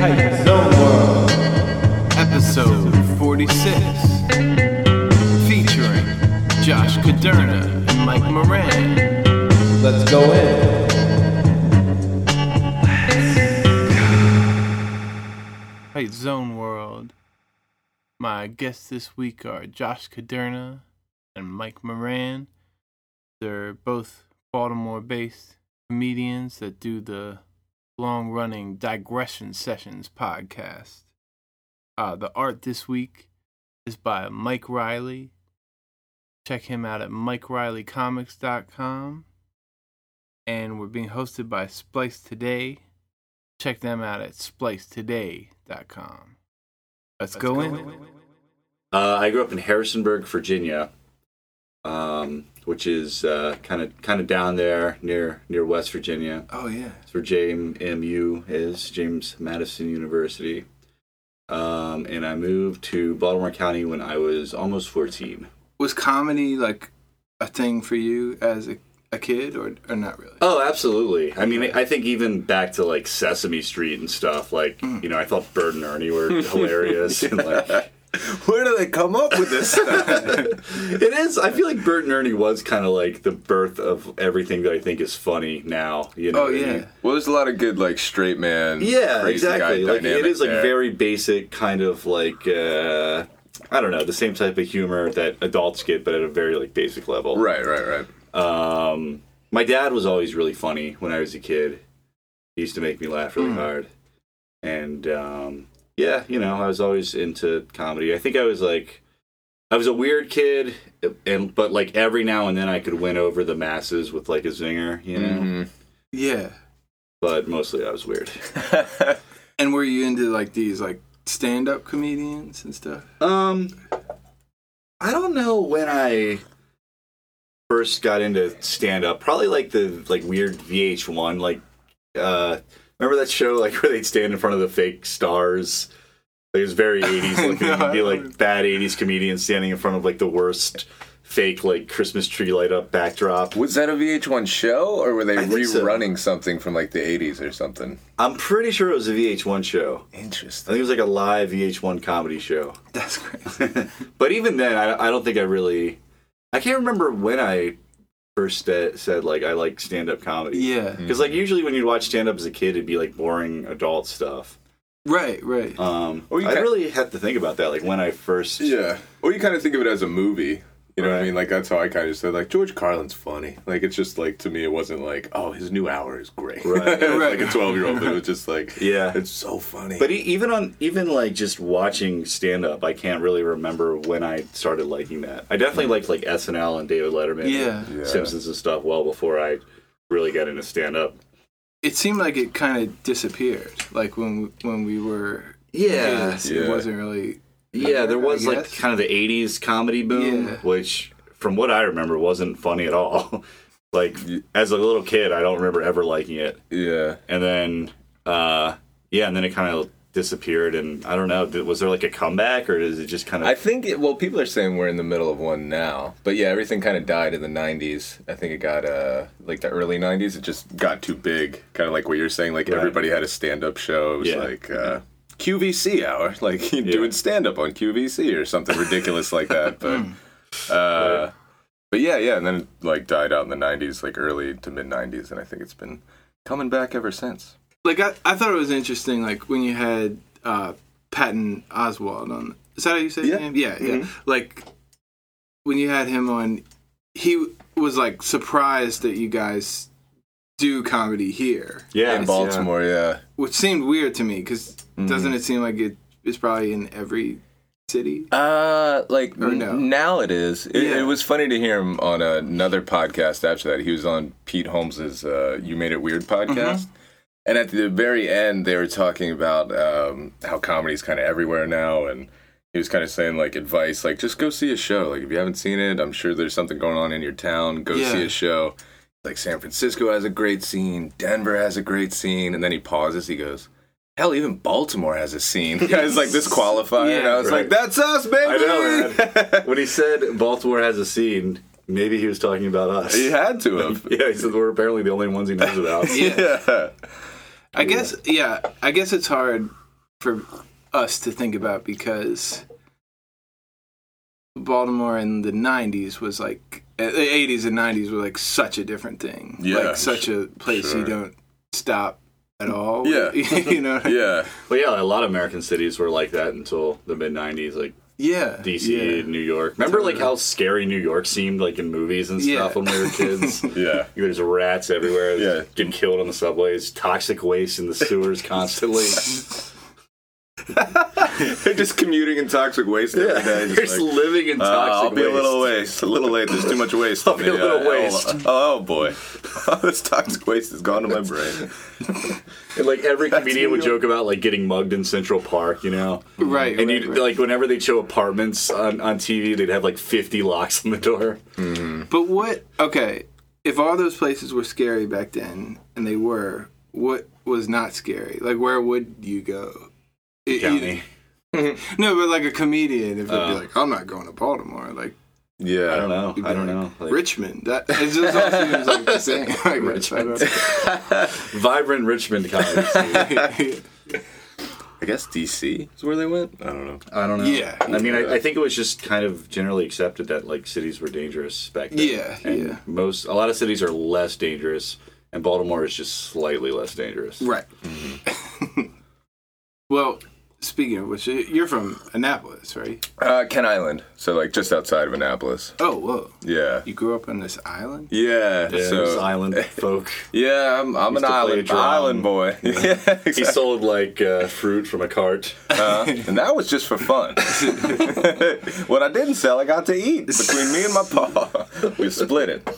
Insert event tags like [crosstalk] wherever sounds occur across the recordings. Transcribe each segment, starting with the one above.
Hype Zone World. episode 46, featuring Josh Caderna and Mike Moran. Let's go in. Hype Zone World. My guests this week are Josh Caderna and Mike Moran. They're both Baltimore based comedians that do the long running Digression Sessions podcast. Uh, the art this week is by Mike Riley. Check him out at MikeRileyComics.com. And we're being hosted by Splice Today. Check them out at splicetoday.com. Let's, go, in. Uh, I grew up in Harrisonburg, Virginia, um, which is kind of kind of down there near near West Virginia. Oh, yeah. That's where JMU is, James Madison University. Um, and I moved to Baltimore County when I was almost 14. Was comedy like a thing for you as a, a kid or, or not really? Oh, absolutely. I mean, I think even back to like Sesame Street and stuff. Like, you know, I thought Bert and Ernie were [laughs] hilarious. and like, [laughs] [laughs] Where do they come up with this stuff? [laughs] it is. I feel like Bert and Ernie was kind of like the birth of everything that I think is funny now. You know? Oh, what I yeah. mean? well, there's a lot of good like straight man. Yeah, crazy exactly. Guy Like it dynamic is like there. very basic kind of like uh I don't know, the same type of humor that adults get but at a very like basic level. right, right, right. Um my dad was always really funny when I was a kid. He used to make me laugh really hard. And um yeah, you know, I was always into comedy. I think I was like I was a weird kid and but like every now and then I could win over the masses with like a zinger, you know. Mhm. Yeah. But mostly I was weird. [laughs] And were you into like these like stand up comedians and stuff? Um, I don't know when I first got into stand up. Probably like the like weird VH1. Like, uh, remember that show like [laughs] where they'd stand in front of the fake stars. Like, it was very 80s [laughs] looking. No, It'd be like bad 80s comedian standing in front of like the worst fake like Christmas tree light up backdrop. Was that a VH1 show, or were they I think so. rerunning something from like the 80s or something? I'm pretty sure it was a VH1 show. Interesting. I think it was like a live VH1 comedy show. [laughs] That's crazy. [laughs] but even then, I, I don't think I really. I can't remember when I first sta- said like I like stand up comedy. yeah. Because like usually when you'd watch stand up as a kid, it'd be like boring adult stuff. Right, right. Um, Or you I ca- really had to think about that. Like when I first. Yeah. Or you kind of think of it as a movie. You know what I Right. mean? Like that's how I kind of said. Like George Carlin's funny. Like it's just like to me, it wasn't like, oh, his new hour is great. Right. It was Right. like a twelve year old. It was just like, Yeah. it's so funny. But e- even on even like just watching stand up, I can't really remember when I started liking that. I definitely liked like SNL and David Letterman, Yeah. and Yeah. Simpsons and stuff well before I really got into stand up. It seemed like it kind of disappeared. Like when when we were Yeah. kids, Yeah. it wasn't really. Yeah, there was like kind of the '80s comedy boom, Yeah. which, from what I remember, wasn't funny at all. [laughs] like as a little kid, I don't remember ever liking it. yeah. And then, uh, yeah, and then it kind of disappeared. And I don't know, was there like a comeback, or is it just kind of? I think it, well, people are saying we're in the middle of one now, but yeah, everything kind of died in the '90s. I think it got uh like the early '90s. It just got too big, kind of like what you're saying. Like Right. everybody had a stand-up show. It was Yeah. like uh, QVC hour, [laughs] like Yeah. doing stand-up on QVC or something [laughs] ridiculous like that. But uh, but yeah, yeah, and then it like died out in the '90s, like early to mid '90s, and I think it's been coming back ever since. Like I, I thought it was interesting. Like when you had uh, Patton Oswalt on. Is that how you say his Yeah. name? Yeah, yeah. Like when you had him on, he was like surprised that you guys do comedy here. yeah, in Baltimore, yeah. which seemed weird to me because doesn't it seem like it is probably in every city? Uh, like Or no? now it is. It, Yeah. it was funny to hear him on another podcast after that. He was on Pete Holmes's uh, "You Made It Weird" podcast, and at the very end, they were talking about um, how comedy's kind of everywhere now, and he was kind of saying like advice, like just go see a show. Like if you haven't seen it, I'm sure there's something going on in your town. Go Yeah. see a show. Like San Francisco has a great scene, Denver has a great scene, and then he pauses. He goes. Hell, even Baltimore has a scene. [laughs] It's like this qualifier. and Yeah. I was Right. like, "That's us, baby." I know, man. [laughs] when he said Baltimore has a scene, maybe he was talking about us. He had to [laughs] have. Yeah, he said we're apparently the only ones he knows about. Yeah. yeah. I guess yeah, I guess it's hard for us to think about because Baltimore in the '90s was like uh, the '80s and '90s were like such a different thing. Yeah, like such a place sure. you don't stop at all. Yeah. [laughs] you know. [laughs] Yeah. Well, yeah, a lot of American cities were like that until the mid '90s, like Yeah. DC, Yeah. New York. Remember, like how scary New York seemed, like in movies and stuff Yeah. when we were kids. [laughs] Yeah. There's rats everywhere. Yeah. getting killed on the subways. Toxic waste in the sewers constantly. [laughs] They're just commuting in toxic waste every yeah, day. they're Just just like, living in uh, toxic I'll be waste. a little waste. A little late. There's too much [laughs] waste. I'll on be a little uh, waste. Oh, [laughs] oh, boy. [laughs] this toxic waste has gone to my brain. And like every That's comedian would joke about like getting mugged in Central Park, you know. Right. And right, you right. like whenever they'd show apartments on, on TV, they'd have like 50 locks on the door. But what? Okay, if all those places were scary back then, and they were, what was not scary? Like, where would you go? It- County. it- [laughs] no, but like a comedian, if they'd Oh. be like, "I'm not going to Baltimore," like Yeah. I don't know. I don't like, know. Like, Richmond. That it just all seems like [laughs] [laughs] the same. Like, Richmond. vibrant Richmond comedy. I guess DC is where they went. I don't know. I don't know. Yeah. I mean, I, I think it was just kind of generally accepted that like cities were dangerous back then. Yeah, And yeah. Most a lot of cities are less dangerous, and Baltimore is just slightly less dangerous. right. Mm-hmm. well, speaking of which, you're from Annapolis, right? Uh, Kent Island. So, like, just outside of Annapolis. Oh, whoa! Yeah. You grew up on this island. Yeah. Yeah, so, island folk. [laughs] yeah, I'm, I'm an to play a island, island boy. [laughs] yeah, He exactly. sold like uh, fruit from a cart. Uh, and that was just for fun. [laughs] what I didn't sell, I got to eat between me and my pa. we split it.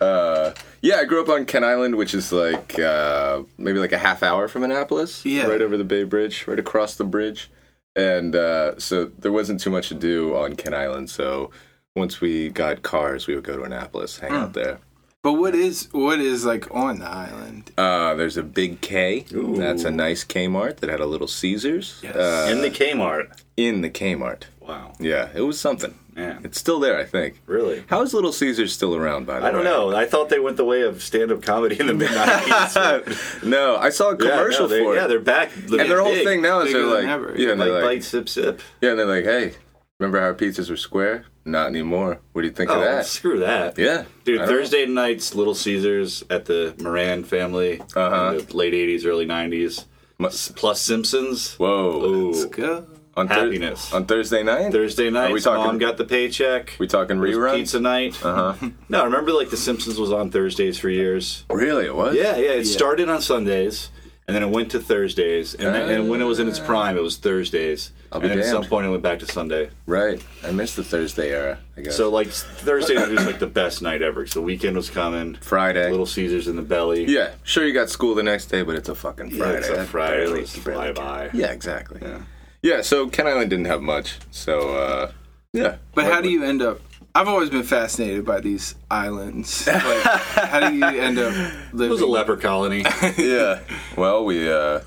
Uh, yeah, I grew up on Kent Island, which is like uh, maybe like a half hour from Annapolis. Yeah. Right over the Bay Bridge, right across the bridge. And uh, so there wasn't too much to do on Kent Island. So once we got cars, we would go to Annapolis, hang out there. But what is what is like on the island? Uh, there's a big K. That's a nice Kmart that had a little Caesars Yes. uh, In the Kmart. in the Kmart. Wow. Yeah, it was something. Man. It's still there, I think. Really? How is Little Caesars still around, by the way? I don't know. I thought they went the way of stand-up comedy in the mid '90s. [laughs] no, I saw a commercial yeah, no, they, for it. Yeah, they're back. and their whole thing now is they're like, than ever. yeah, and they're Bite, like, bite, sip, sip. yeah, and they're like, hey, remember how pizzas were square? Not anymore. What do you think Oh, of that? screw that. Yeah, Dude, I don't know. Thursday nights, Little Caesars at the Moran family Uh-huh. in the late 80s, early 90s. Mu- Plus Simpsons. Whoa, Ooh. Let's go. On Thur- happiness. on Thursday night. Thursday nights, we talking- mom got the paycheck. we talking It reruns? Pizza night. Uh huh. [laughs] No, remember like The Simpsons was on Thursdays for years. really? It was? Yeah, yeah. It Yeah. started on Sundays, and then it went to Thursdays, and, then, and when it was in its prime, it was Thursdays. I'll and be then at some point, it went back to Sunday. Right. I missed the Thursday era. I guess. So like Thursday night was like the best night ever. So the weekend was coming. Friday. Little Caesars in the belly. yeah, sure. You got school the next day, but it's a fucking Yeah, Friday. it's a That Friday. barely- Let's fly by. Yeah, exactly. Yeah. Yeah, so Kent Island didn't have much. So, uh, yeah. But how do you end up? I've always been fascinated by these islands. [laughs] Like, how do you end up living? It was a leper colony. [laughs] yeah. Well, we, uh,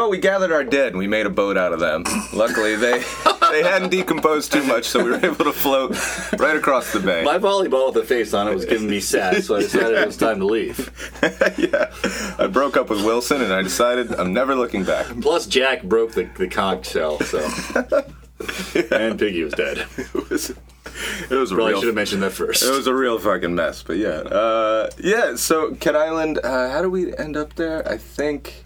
well, we gathered our dead and we made a boat out of them. Luckily, they [laughs] they hadn't decomposed too much, so we were able to float right across the bay. My volleyball with the face on it was giving me sass, so I decided it was time to leave. [laughs] yeah. I broke up with Wilson and I decided I'm never looking back. Plus, Jack broke the, the conch shell, so. [laughs] and Piggy was dead. It was, it was a Probably real should have mentioned that first. It was a real fucking mess, but yeah. Uh, yeah, so Kent Island, uh, how do we end up there? I think,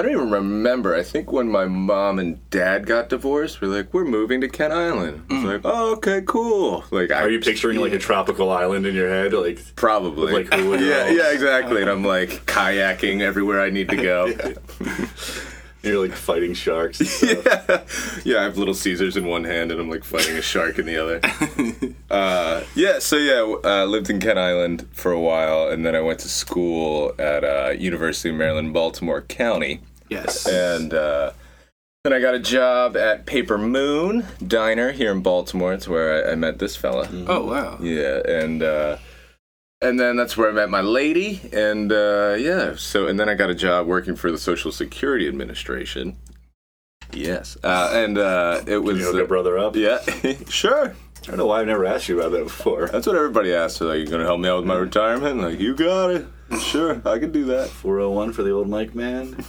I don't even remember. I think when my mom and dad got divorced, we're like, we're moving to Kent Island. It's like, oh, okay, cool. Like, I, Are you picturing like a [laughs] tropical island in your head? Like, Probably. Like [laughs] yeah, yeah, exactly. And I'm like kayaking everywhere I need to go. [laughs] you're like fighting sharks. And stuff. yeah, I have Little Caesars in one hand and I'm like fighting a shark in the other. uh, yeah, so yeah, uh, lived in Kent Island for a while, and then I went to school at uh, University of Maryland, Baltimore County, yes. and uh, then I got a job at Paper Moon Diner here in Baltimore. It's where I, I met this fella. oh wow. Yeah, and uh, and then that's where I met my lady, and uh, yeah. So and then I got a job working for the Social Security Administration. Yes, uh, and uh, it was You hook a brother up. yeah, [laughs] sure. I don't know why I've never asked you about that before. That's what everybody asks. They're like, "You gonna help me out with my retirement?" Like, you got it. [laughs] Sure, I can do that. 401 for the old Mike man. [laughs]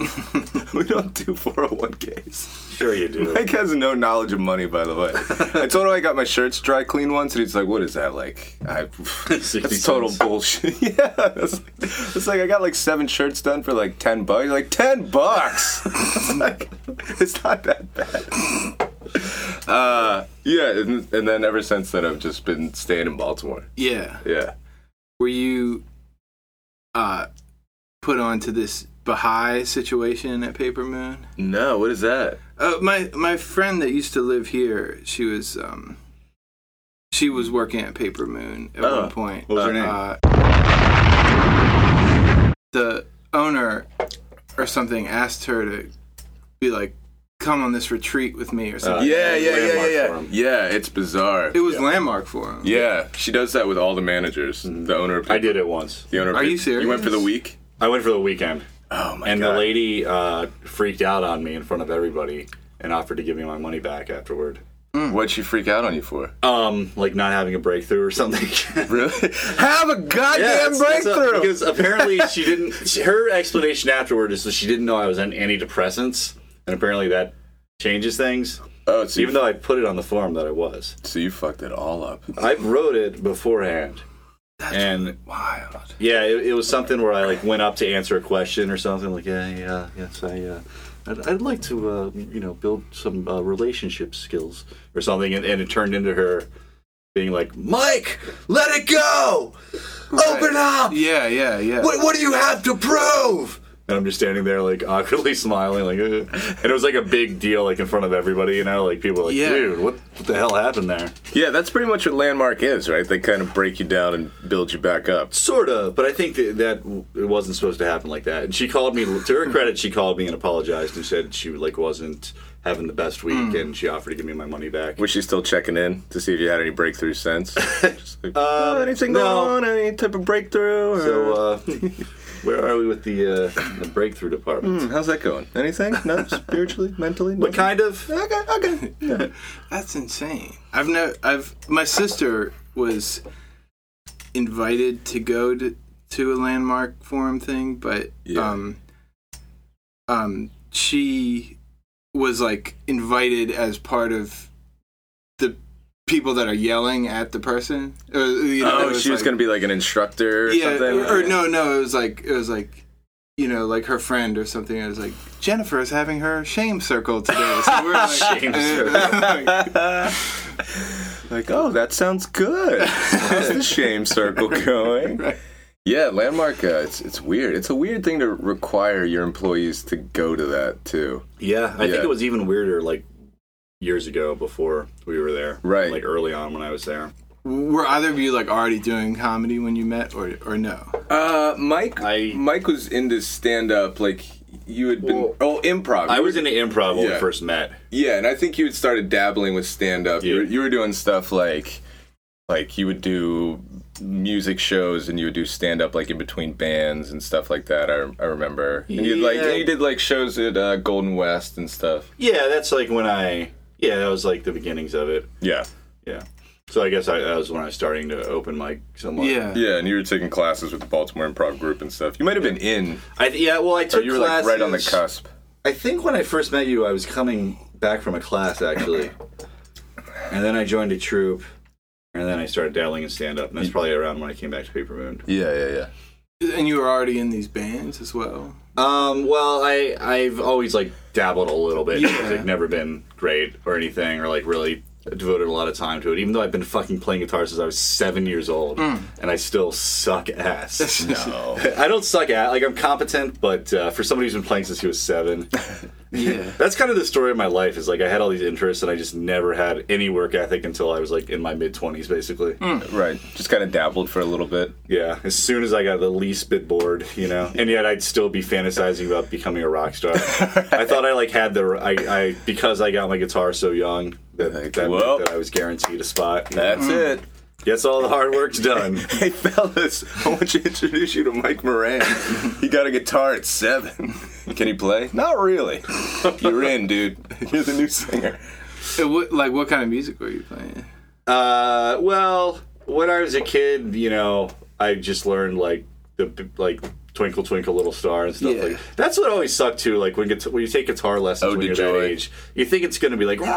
We don't do 401ks. Sure you do. [laughs] Mike has no knowledge of money, by the way. I told him I got my shirts dry cleaned once, and he's like, "What is that like?" I, 60 that's total cents. bullshit. yeah, it's like, it's like I got like seven shirts done for like ten bucks. Like ten bucks. it's like it's not that bad. Uh, yeah, and, and then ever since then, I've just been staying in Baltimore. Yeah. Yeah. Were you uh put onto this Baha'i situation at Paper Moon? No, what is that? Uh, my my friend that used to live here, she was um she was working at Paper Moon at Oh, one point. what was her name? Uh, the owner or something asked her to be like, "Come on this retreat with me" or something. Yeah, yeah, yeah, yeah, yeah. Yeah, it's bizarre. It was landmark for him. Yeah, she does that with all the managers. The owner. Of I did it once. The owner. of Are you serious? You went for the week. I went for the weekend. Oh my and god. And the lady uh, freaked out on me in front of everybody and offered to give me my money back afterward. What'd she freak out on you for? Um, like not having a breakthrough or something. [laughs] Really? [laughs] Have a goddamn it's- it's a- breakthrough. because apparently she didn't. She, her explanation afterward is that she didn't know I was on antidepressants, and apparently that changes things. oh, so Even though I put it on the form that I was, so you fucked it all up. I wrote it beforehand, and Wild. yeah, it, it was something where I like went up to answer a question or something like, yeah, yeah, yes, I. Uh, I'd, I'd like to, uh, you know, build some uh, relationship skills or something, and, and it turned into her being like, "Mike, let it go, open up. Yeah, yeah, yeah. What, what do you have to prove?" And I'm just standing there, like [laughs] awkwardly smiling, like, "Uh." and it was like a big deal, like in front of everybody, you know, like people were like, Yeah. "Dude, what, what the hell happened there?" Yeah, that's pretty much what landmark is, right? They kind of break you down and build you back up. Sort of, but I think that, that it wasn't supposed to happen like that. And she called me. To her credit, she called me and apologized and said she like wasn't having the best week, and she offered to give me my money back. Was she still checking in to see if you had any breakthrough since? [laughs] Like, Um, "Oh, anything no. going on? Any type of breakthrough? Or... So, uh, [laughs] where are we with the uh, the breakthrough department? Hmm, how's that going? Anything? No, spiritually, [laughs] mentally? What kind of? Okay, okay. Yeah. [laughs] That's insane. I've never. I've my sister was invited to go to to a landmark forum thing, but Yeah. um, um, she was like invited as part of the people that are yelling at the person. Or, you know, Oh, it she was like- going to be like an instructor or yeah, something? or no, no, it was like it was like. You know, like her friend or something. It was like Jennifer is having her shame circle today. So we're [laughs] like, Shame [laughs] [laughs] Like, oh, that sounds good. How's the shame circle going? Right. Yeah, landmark. Uh, it's it's weird. It's a weird thing to require your employees to go to that too. Yeah, I Yeah. think it was even weirder like years ago before we were there. Right. Like early on when I was there. Were either of you like already doing comedy when you met, or or no? Uh, Mike. I- Mike was into stand up. Like you had been. Well, oh, improv. I was were- into improv when Yeah. we first met. Yeah, and I think you had started dabbling with stand up. You, Yeah. were, you were doing stuff like like you would do music shows and you would do stand up like in between bands and stuff like that. I, I remember. And you like and you did like shows at uh, Golden West and stuff. Yeah, that's like when I. Yeah, that was like the beginnings of it. Yeah. Yeah. So I guess I, that was when I was starting to open mic somewhat. Yeah. Yeah, and you were taking classes with the Baltimore Improv Group and stuff. You might have been in, I, yeah. Well, I or took you were like right on the cusp. I think when I first met you, I was coming back from a class actually, and then I joined a troupe, and then I started dabbling in stand up, and that's probably around when I came back to Paper Moon. Yeah, yeah, yeah. And you were already in these bands as well. Um, well, I I've always like dabbled a little bit. Yeah. Like never been great or anything, or like really devoted a lot of time to it. Even though I've been fucking playing guitar since I was seven years old, and I still suck ass. [laughs] No. [laughs] I don't suck at like I'm competent, but uh, for somebody who's been playing since he was seven, [laughs] Yeah. [laughs] that's kind of the story of my life. Is like I had all these interests, and I just never had any work ethic until I was like in my mid twenties, basically. Hmm. right. Just kind of dabbled for a little bit. Yeah, as soon as I got the least bit bored, you know, and yet I'd still be fantasizing about becoming a rock star. [laughs] I thought I like had the I, I because I got my guitar so young that Like, that, well. that I was guaranteed a spot. That's hmm. it. Guess all the hard work's [laughs] done. Hey fellas, I want to introduce you to Mike Moran. he got a guitar at seven. Can he play? Not really. You're in, dude. [laughs] You're the new singer. What, like, what kind of music were you playing? Uh, well, when I was a kid, you know, I just learned like the like Twinkle Twinkle Little Star and stuff Yeah. like. That's what always sucked too. Like when guitar, when you take guitar lessons Ode when you're that age, you think it's gonna be like, and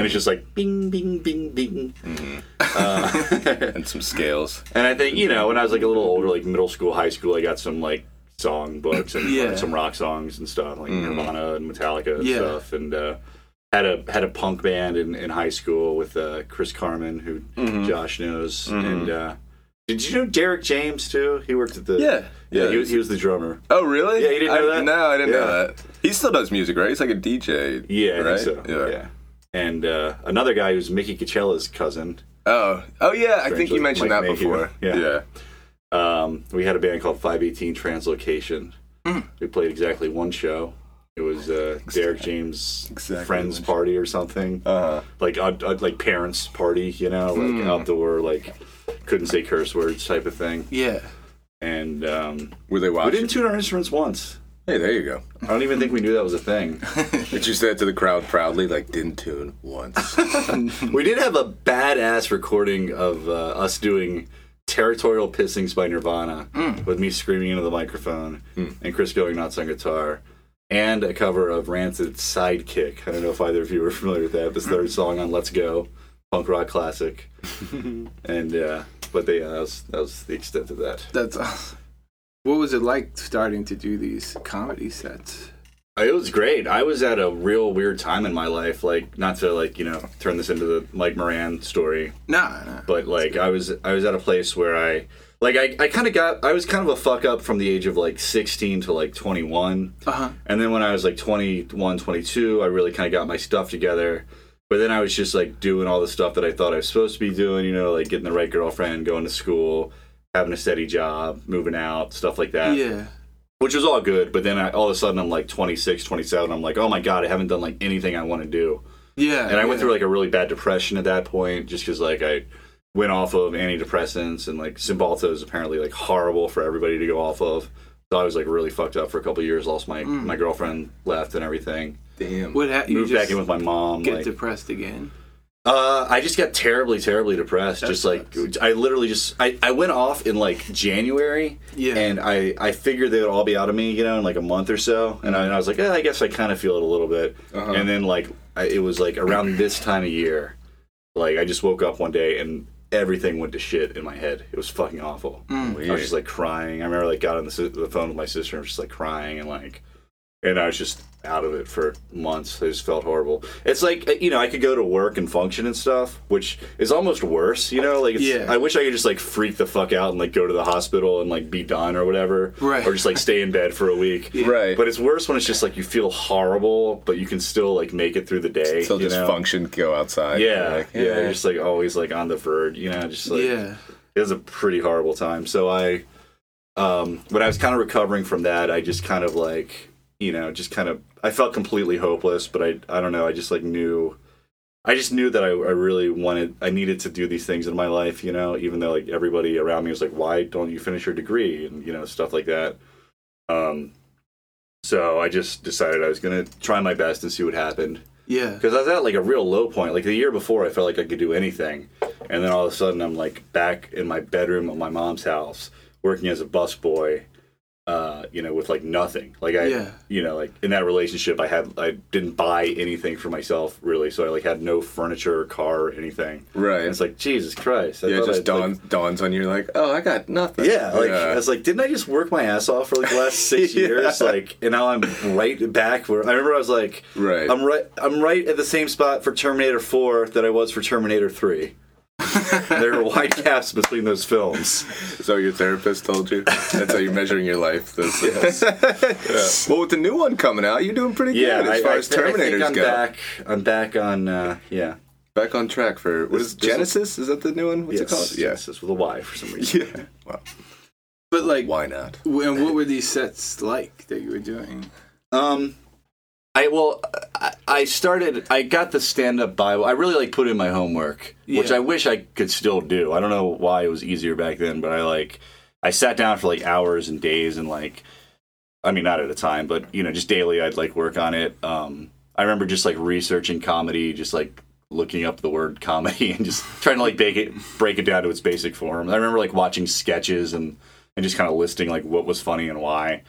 it's just like bing bing bing bing. [laughs] and some scales. And I think you know when I was like a little older, like middle school, high school, I got some like song books and Yeah. some rock songs and stuff like Nirvana and Metallica and Yeah. stuff, and uh, had a had a punk band in, in high school with uh, Chris Carmen, who Josh knows, and uh, did you know Derek James too? He worked at the Yeah. yeah, Yeah. he, was, he was the drummer. Oh, really? Yeah, you didn't know I, that? No, I didn't know that. He still does music, right? He's like a DJ. Yeah, I right? think so. Yeah. And uh, another guy who's Mickey Cachella's cousin. Oh, oh yeah. I think you mentioned Mike that Mayhew. before. Yeah. yeah. Um, we had a band called 518 Translocation. Hmm. We played exactly one show. It was uh, Derek James' Exactly friends party or something, Uh-huh. like uh, uh, like parents party, you know, like Hmm. outdoor, like couldn't say curse words type of thing. Yeah. And um, Were they watching we watching? didn't tune our instruments once. Hey, there you go. I don't even think we knew that was a thing. [laughs] Did you say it to the crowd proudly? Like, didn't tune once. [laughs] we did have a badass recording of uh, us doing territorial pissings by nirvana with me screaming into the microphone and chris going nuts on guitar and a cover of rancid's sidekick i don't know if either of you are familiar with that this third song on let's go punk rock classic [laughs] and uh but they uh, that was that was the extent of that That's awesome. What was it like starting to do these comedy sets? It was great. I was at a real weird time in my life. Like, not to like you know turn this into the Mike Moran story, Nah, nah. but like I was I was at a place where I like I, I kind of got I was kind of a fuck up from the age of like 16 to like 21 Uh huh. and then when I was like 21 22 I really kind of got my stuff together but then I was just like doing all the stuff that I thought I was supposed to be doing you know like getting the right girlfriend going to school having a steady job moving out stuff like that Yeah. which was all good but then I, all of a sudden I'm like 26 27 I'm like oh my god I haven't done like anything I want to do Yeah. and I went through like a really bad depression at that point, just because like I went off of antidepressants and like Cymbalta is apparently like horrible for everybody to go off of. So I was like really fucked up for a couple of years. Lost my my girlfriend, left and everything. Damn. What happened? you Moved just back in with my mom. get Like, depressed again? uh, I just got terribly, terribly depressed. That just like. I literally just I, I went off in like January. Yeah. And I I figured they would all be out of me, you know, in like a month or so. And I, and I was like, eh, I guess I kind of feel it a little bit. Uh-huh. And then like I, it was like around this time of year, like I just woke up one day and everything went to shit in my head. It was fucking awful. Mm. I was just like crying. I remember like got on the, si- the phone with my sister and was just like crying and like, and I was just out of it for months. I just felt horrible. It's like uh, you know I could go to work and function and stuff, which is almost worse. You know, like it's, Yeah. I wish I could just like freak the fuck out and like go to the hospital and like be done or whatever, Right. Or just like stay in bed for a week, [laughs] Right. But it's worse when it's just like you feel horrible, but you can still like make it through the day. Still just know? function, go outside. Yeah, Like, yeah, You're just like always like on the verge, you know, just like yeah. it was a pretty horrible time. So I, um, when I was kind of recovering from that, I just kind of like, you know, just kind of, I felt completely hopeless, but I, I don't know, I just like knew, I just knew that I, I really wanted, I needed to do these things in my life, you know, even though like everybody around me was like, why don't you finish your degree and you know stuff like that. Um, so I just decided I was gonna try my best and see what happened Yeah. because I was at like a real low point. Like the year before, I felt like I could do anything, and then all of a sudden, I'm like back in my bedroom at my mom's house, working as a busboy. Uh, you know, with like nothing. Like I, Yeah. you know, like in that relationship, I had I didn't buy anything for myself really, so I like had no furniture, or car, or anything. Right. And it's like Jesus Christ. I yeah, it just I'd, like- dawns, dawns on you like, oh, I got nothing. yeah, like I was like, didn't I just work my ass off for like the last [laughs] six Yeah. years? Like, and now I'm right back where I remember I was like, Right. I'm right, I'm right at the same spot for Terminator Four that I was for Terminator Three. [laughs] there are wide gaps between those films. So your therapist told you? That's how you're measuring your life. This, [laughs] Yeah. Well, with the new one coming out, you're doing pretty Yeah, good as I, far I, as thi- I think Terminators I'm go. back. I'm back on. Uh, yeah, Back on track for what This- is Genisys? Is that the new one? What's yes, it called? yes, it's with a Y for some reason. Yeah. Well, But like, why not? and what were these sets like that you were doing? Um, I well, I, started. I got the stand-up Bible. I really like put in my homework, which I wish I could still do. I don't know why it was easier back then, but I like. I sat down for like hours and days and like, I mean, not at a time, but you know, just daily. I'd like work on it. Um, I remember just like researching comedy, just like looking up the word comedy [laughs] and just trying to like break it break it down to its basic form. I remember like watching sketches and and just kind of listing like what was funny and why.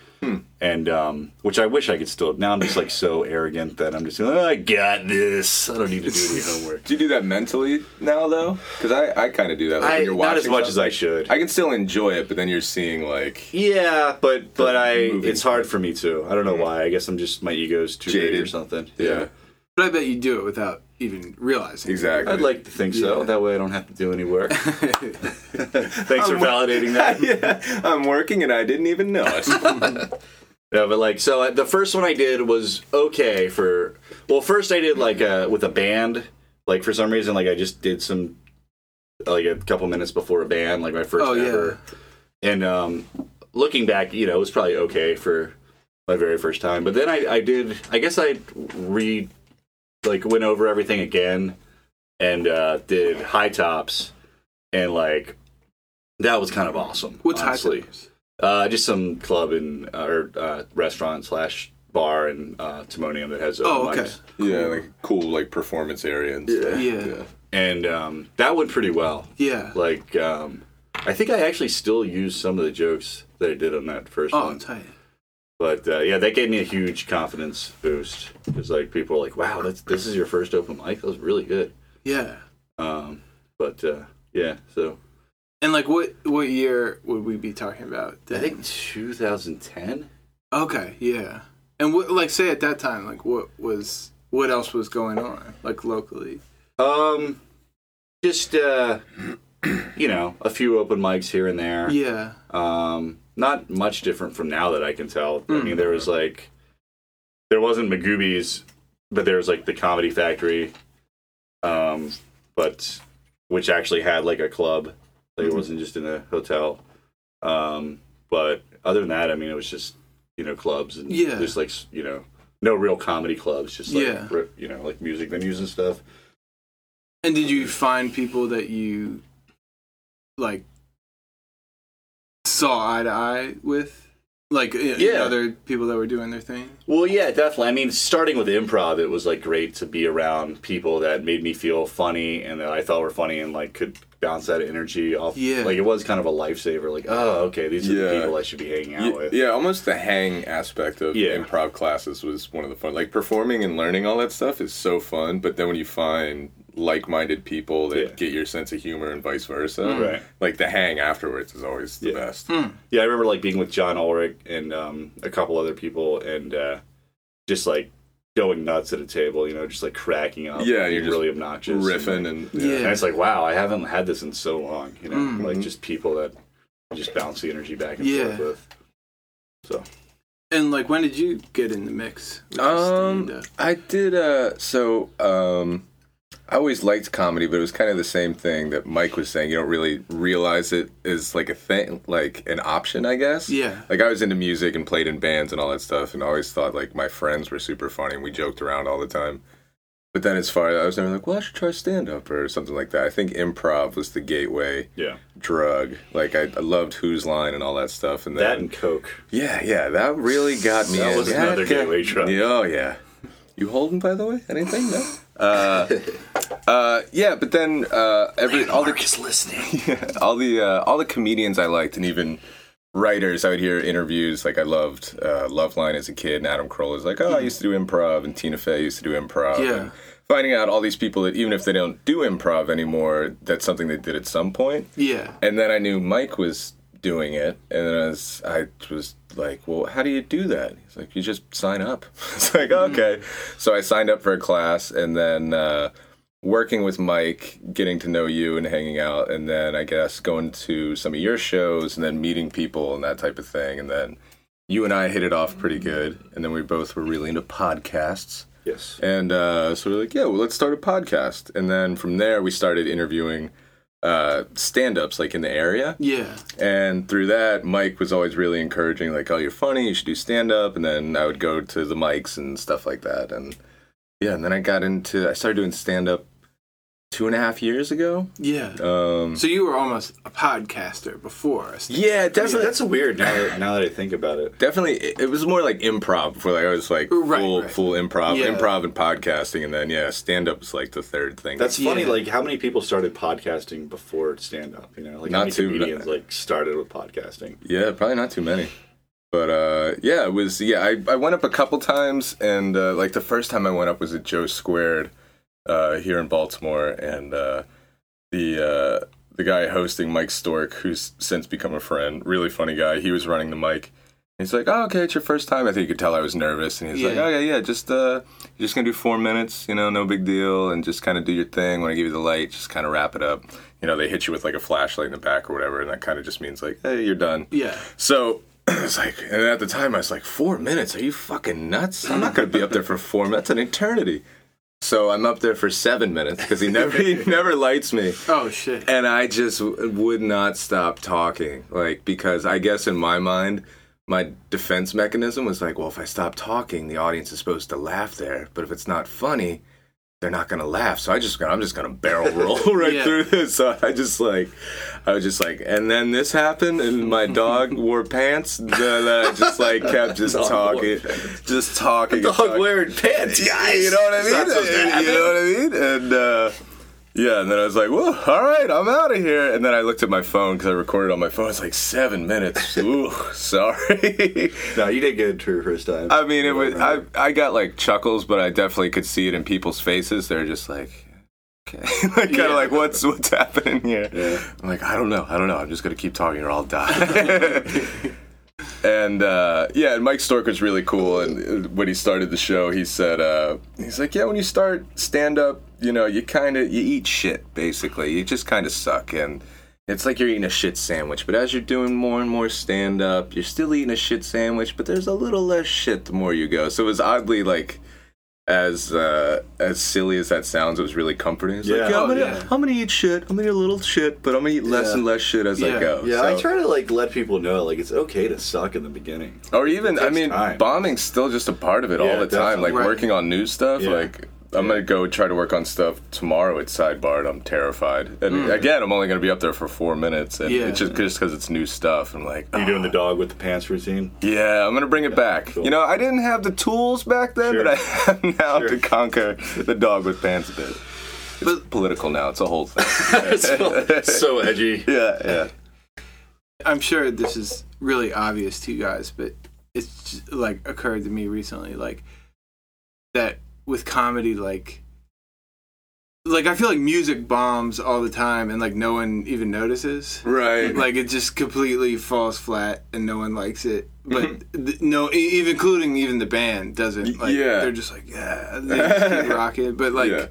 And um, which I wish I could still. Now I'm just like so arrogant that I'm just like, oh, I got this. I don't need to do any [laughs] homework. Do you do that mentally now though? Because I, I kind of do that. Like I, when you're not as watching much as. I should. I can still enjoy it, but then you're seeing like yeah, but but I it's hard for me too. I don't know why. I guess I'm just my ego's too big or something. yeah, But I bet you do it without even realizing. it. exactly. I'd like to think so. Yeah. That way I don't have to do any work. [laughs] Thanks for validating that. [laughs] yeah, I'm working and I didn't even know it. [laughs] No, but like, so uh, the first one I did was okay for. Well, first I did like uh, with a band. Like for some reason, like I just did some, like a couple minutes before a band, like my first Oh, yeah. ever. And um, looking back, you know, it was probably okay for my very first time. But then I, I did. I guess I re, like went over everything again, and uh, did high tops, and like that was kind of awesome. What's high tops? Uh, just some club and uh, or uh, restaurant slash bar in uh, Timonium that has open Oh, okay. mics. yeah, like cool like performance area and stuff. Yeah. and um, that went pretty well. Yeah. Like, um, I think I actually still use some of the jokes that I did on that first Oh, one. tight. But uh, yeah, that gave me a huge confidence boost because like people were like, "Wow, that's this is your first open mic. That was really good." Yeah. Um, but uh, yeah, so And like, what what year would we be talking about? I think 2010. Okay. Yeah. And what, like, say at that time, like, what was what else was going on, like locally? Um, just uh, you know, a few open mics here and there. Yeah. Um, not much different from now that I can tell. I mean, there was like, there wasn't Magooby's, but there was like the Comedy Factory, um, but which actually had like a club. Like it wasn't just in a hotel. Um, but other than that, I mean, it was just you know clubs and Yeah. just like you know no real comedy clubs, just like Yeah. you know like music venues and stuff. And did you find people that you like saw eye to eye with, like uh, Yeah. other people that were doing their thing? Well, yeah, definitely. I mean, starting with improv, it was like great to be around people that made me feel funny and that I thought were funny and like could bounce that energy off. Yeah. Like it was kind of a lifesaver. Like, oh, okay, these are Yeah. the people I should be hanging out Y- with. Yeah, almost the hang aspect of Yeah. improv classes was one of the fun. Like performing and learning all that stuff is so fun, but then when you find like-minded people that Yeah. get your sense of humor and vice versa, Right. like the hang afterwards is always the Yeah. best. Yeah, I remember like being with John Ulrich and um, a couple other people and uh, just like going nuts at a table, you know, just like cracking up. Yeah, and you're just really obnoxious. Riffing like- and Yeah. and it's like, wow, I haven't had this in so long, you know, Mm. like just people that just bounce the energy back and Yeah. forth with. So. And like, when did you get in the mix? Um. I did. Uh, so um, I always liked comedy, but it was kind of the same thing that Mike was saying. You don't really realize it is like a thing, like an option, I guess. Yeah. Like I was into music and played in bands and all that stuff, and always thought like my friends were super funny and we joked around all the time. But then as far as I was never like, well, I should try stand up or something like that. I think improv was the gateway Yeah. drug. Like I, I loved Whose Line and all that stuff, and then That and Coke. yeah, yeah, that really got me. That in. was Yeah, another gateway drug. Yeah, oh yeah. You holding by the way? Anything? No. Uh, uh, yeah, but then uh, every all the listening. [laughs] yeah, all the uh, all the comedians I liked, and even writers, I would hear interviews. Like I loved uh, Loveline as a kid, and Adam Carolla is like, oh, I used to do improv, and Tina Fey used to do improv. Yeah. And finding out all these people that even if they don't do improv anymore, that's something they did at some point. Yeah. And then I knew Mike was doing it, and then I was, I was like, "Well, how do you do that?" He's like, "You just sign up." [laughs] it's like, okay. So I signed up for a class, and then uh, working with Mike, getting to know you, and hanging out, and then I guess going to some of your shows, and then meeting people and that type of thing, and then you and I hit it off pretty good, and then we both were really into podcasts. Yes. And uh, so we're like, yeah, well, let's start a podcast. And then from there, we started interviewing uh, stand ups like in the area. Yeah. And through that, Mike was always really encouraging, like, oh, you're funny, you should do stand up. And then I would go to the mics and stuff like that. And yeah, and then I got into, I started doing stand up two and a half years ago. Yeah. Um, So you were almost a podcaster before us. yeah, definitely. That's weird now that, now that I think about it. Definitely, it, it was more like improv before like I was like Right, full right. full improv, Yeah. improv and podcasting, and then yeah, stand up is like the third thing. That's funny. Like how many people started podcasting before stand up? You know, like Not how many too- comedians like started with podcasting. Yeah, probably not too many. But uh, yeah, it was. Yeah, I, I went up a couple times, and uh, like the first time I went up was at Joe Squared uh, here in Baltimore, and uh, the uh, the guy hosting Mike Stork, who's since become a friend, really funny guy. He was running the mic. He's like, "Oh, okay, it's your first time." I think you could tell I was nervous, and he's like, Yeah. "Oh yeah, yeah, just uh, you're just gonna do four minutes, you know, no big deal, and just kind of do your thing. When I give you the light, just kind of wrap it up. You know, they hit you with like a flashlight in the back or whatever, and that kind of just means like, hey, you're done." Yeah. So [clears throat] it's like, and at the time I was like, four minutes? Are you fucking nuts? I'm not gonna be up there for four minutes. That's an eternity. So I'm up there for seven minutes because he never he [laughs] never lights me, Oh shit. and I just w- would not stop talking. Like because I guess in my mind. My defense mechanism was like, well, if I stop talking, the audience is supposed to laugh there. But if it's not funny, they're not gonna laugh. So I just, I'm just gonna barrel roll [laughs] right Yeah. through this. So I just like, I was just like, and then this happened, and my dog [laughs] wore pants. Then I just like kept just Dog talking, just talking. Dog talking. wearing pants. Yeah, [laughs] you know what I mean. supposed to happen. You know what I mean? And uh, yeah, and then I was like, "Well, all right, I'm out of here." And then I looked at my phone because I recorded on my phone. It's like seven minutes. [laughs] Ooh, sorry. [laughs] No, you did good for your first time. I mean, it was. I I got like chuckles, but I definitely could see it in people's faces. They're just like, okay, [laughs] like kind of like, what's what's happening here? Yeah. I'm like, I don't know, I don't know. I'm just gonna keep talking or I'll die. And uh, yeah, and Mike Stork was really cool. And uh, when he started the show, he said, uh, he's like, yeah, when you start stand up, you know, you kind of you eat shit basically. You just kind of suck and. It's like you're eating a shit sandwich, but as you're doing more and more stand up, you're still eating a shit sandwich, but there's a little less shit the more you go. So it was oddly like as uh, as silly as that sounds, it was really comforting. It's Yeah. like, yeah, I'm Oh, gonna yeah. I'm gonna eat shit. I'm gonna eat a little shit, but I'm gonna eat less Yeah. and less shit as I go. yeah, I try to like let people know like it's okay to suck in the beginning. or even I mean, time. bombing's still just a part of it Yeah, all the time. Like definitely. Right. working on new stuff, Yeah. like. I'm gonna go try to work on stuff tomorrow at Sidebar. and I'm terrified, and Mm. again, I'm only gonna be up there for four minutes, and Yeah. it's just just because it's new stuff. I'm like, You doing the dog with the pants routine? Yeah, I'm gonna bring it back. cool. You know, I didn't have the tools back then, Sure. but I have [laughs] now Sure. to conquer the dog with pants bit. It's But- political now. It's a whole thing. [laughs] so, so edgy. [laughs] yeah, yeah. I'm sure this is really obvious to you guys, but it's just, like occurred to me recently, like that with comedy, like like I feel like music bombs all the time, and like no one even notices. Right. Like it just completely falls flat, and no one likes it. [laughs] But th- no, even including even the band doesn't. Like, yeah. they're just like yeah, they just keep [laughs] rocking. But like Yeah.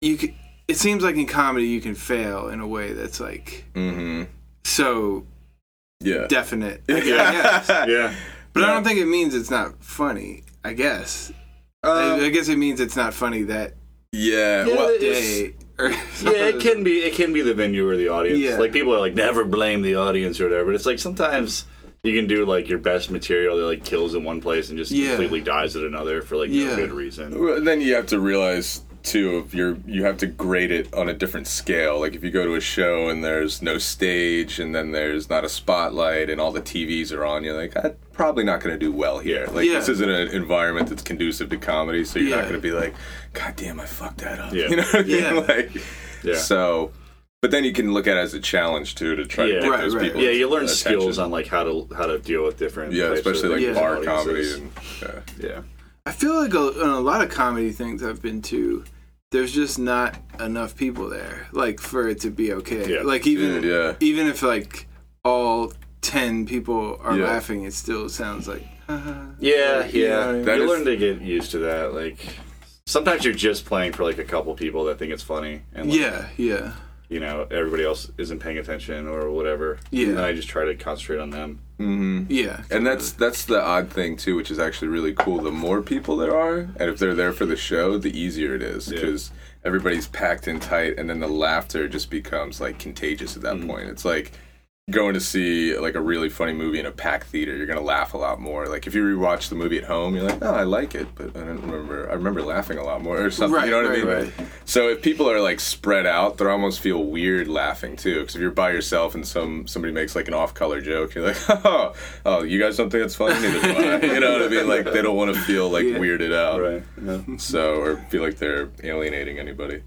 you, can, it seems like in comedy you can fail in a way that's like mm-hmm. so Yeah. definite. [laughs] Guess. Yeah. But I don't think it means it's not funny. I guess. Um, I, I guess it means it's not funny that Yeah. Yeah, Well, day. [laughs] Yeah, it can be. It can be the venue or the audience. Yeah. Like people are like, never blame the audience or whatever. But it's like sometimes you can do like your best material that like kills in one place and just Yeah. completely dies at another for like Yeah. no good reason. Well, then you have to realize too of you're you have to grade it on a different scale like if you go to a show and there's no stage and then there's not a spotlight and all the tvs are on you're like i'm probably not going to do well here like Yeah. this isn't an environment that's conducive to comedy so you're not going to be like god damn i fucked that up Yeah. [laughs] you know what I mean? Yeah. like Yeah. so but then you can look at it as a challenge too to try Yeah. to get Right, those right. people Yeah, you learn attention. skills on like how to how to deal with different. yeah types of, especially like Yeah. bar comedy and yeah. yeah. I feel like a, on a lot of comedy things I've been to, there's just not enough people there, like for it to be okay. Yeah. Like even Dude, yeah. even if like all ten people are Yeah. laughing, it still sounds like. haha. Yeah, You know yeah. I mean? You is- learn to get used to that. Like sometimes you're just playing for like a couple people that think it's funny, and like, yeah, yeah, you know everybody else isn't paying attention or whatever. Yeah. and then I just try to concentrate on them. Mm-hmm. yeah. And that's that's the odd thing too, which is actually really cool. The more people there are, and if they're there for the show, the easier it is Yeah. because everybody's packed in tight, and then the laughter just becomes like contagious at that Mm-hmm. point. It's like going to see like a really funny movie in a packed theater, you're gonna laugh a lot more. Like if you rewatch the movie at home, you're like, oh, I like it, but I don't remember. I remember laughing a lot more or something. Right, you know what right, I mean? right. So if people are like spread out, they almost feel weird laughing too. Because if you're by yourself and some somebody makes like an off-color joke, you're like, [laughs] oh, oh, you guys don't think that's funny? Neither do. [laughs] You know what I mean? Like they don't want to feel like Yeah. weirded out. Right. Yeah. So or feel like they're alienating anybody.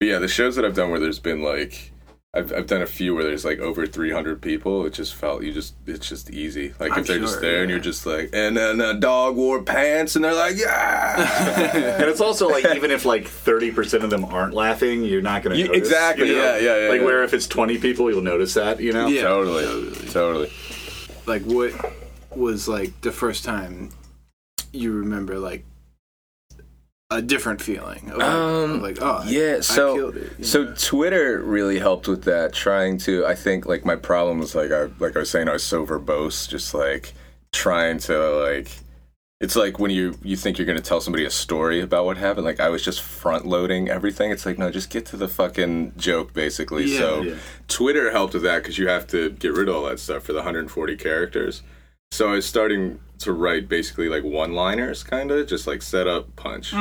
But yeah, the shows that I've done where there's been like I've I've done a few where there's like over 300 people. It just felt you just it's just easy. Like I'm if they're just sure, there and you're just like and then a dog wore pants and they're like yeah. [laughs] And it's also like even if like thirty percent of them aren't laughing, you're not going to You- notice. exactly, you know? yeah, yeah, yeah, Like yeah. where if it's twenty people, you'll notice that. You know. Yeah. totally, totally. like what was like the first time you remember like a different feeling of like, Um, like oh yeah, I so killed it, so know? Twitter really helped with that. Trying to, I think, like my problem was like I like I was saying, I was so verbose, just like trying to like. It's like when you you think you're gonna tell somebody a story about what happened. Like I was just front loading everything. It's like no, just get to the fucking joke, basically. Yeah. so Yeah. Twitter helped with that because you have to get rid of all that stuff for the 140 characters. So I was starting to write basically like one-liners, kind of just like set up, punch,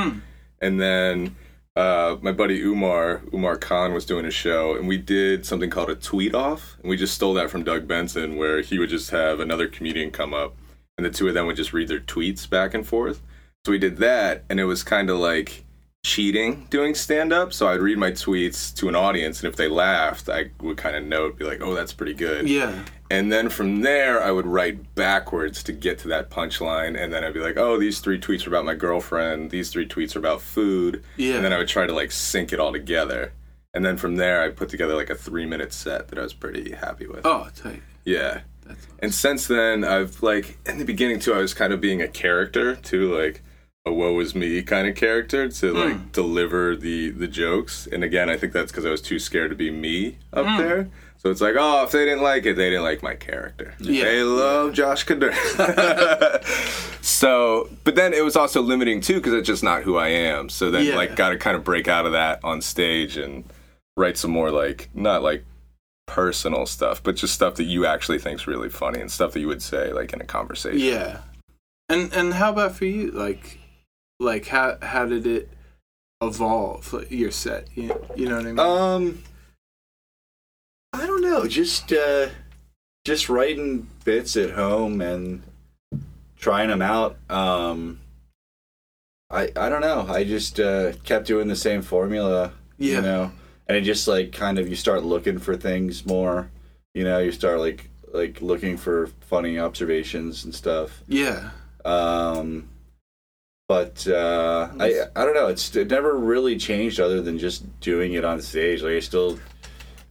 and then uh, my buddy Umar Umar Khan was doing a show, and we did something called a tweet off, and we just stole that from Doug Benson, where he would just have another comedian come up, and the two of them would just read their tweets back and forth. So we did that, and it was kind of like cheating doing stand up. So I'd read my tweets to an audience, and if they laughed, I would kind of note, be like, "Oh, that's pretty good." yeah And then from there, I would write backwards to get to that punchline. And then I'd be like, oh, these three tweets are about my girlfriend. These three tweets are about food. Yeah. And then I would try to like sync it all together. And then from there, I put together like a three minute set that I was pretty happy with. oh tight Yeah. that's And since then, I've like, in the beginning too, I was kind of being a character too, like a woe is me kind of character to hmm. like deliver the the jokes. And again, I think that's because I was too scared to be me up hmm. there. So it's like, oh, if they didn't like it, they didn't like my character. Yeah. They love Josh Kader. [laughs] so, but then it was also limiting too because it's just not who I am. So then, Yeah. like, got to kind of break out of that on stage and write some more like not like personal stuff, but just stuff that you actually think's really funny and stuff that you would say like in a conversation. yeah and and how about for you like like how how did it evolve like, your set you, you know what i mean Um, I don't know. Just uh, just writing bits at home and trying them out. Um, I I don't know. I just uh, kept doing the same formula. Yeah. You know, and it just like kind of you start looking for things more. You know, you start like like looking for funny observations and stuff. yeah Um, but uh, I I don't know. It's it never really changed other than just doing it on stage. Like I still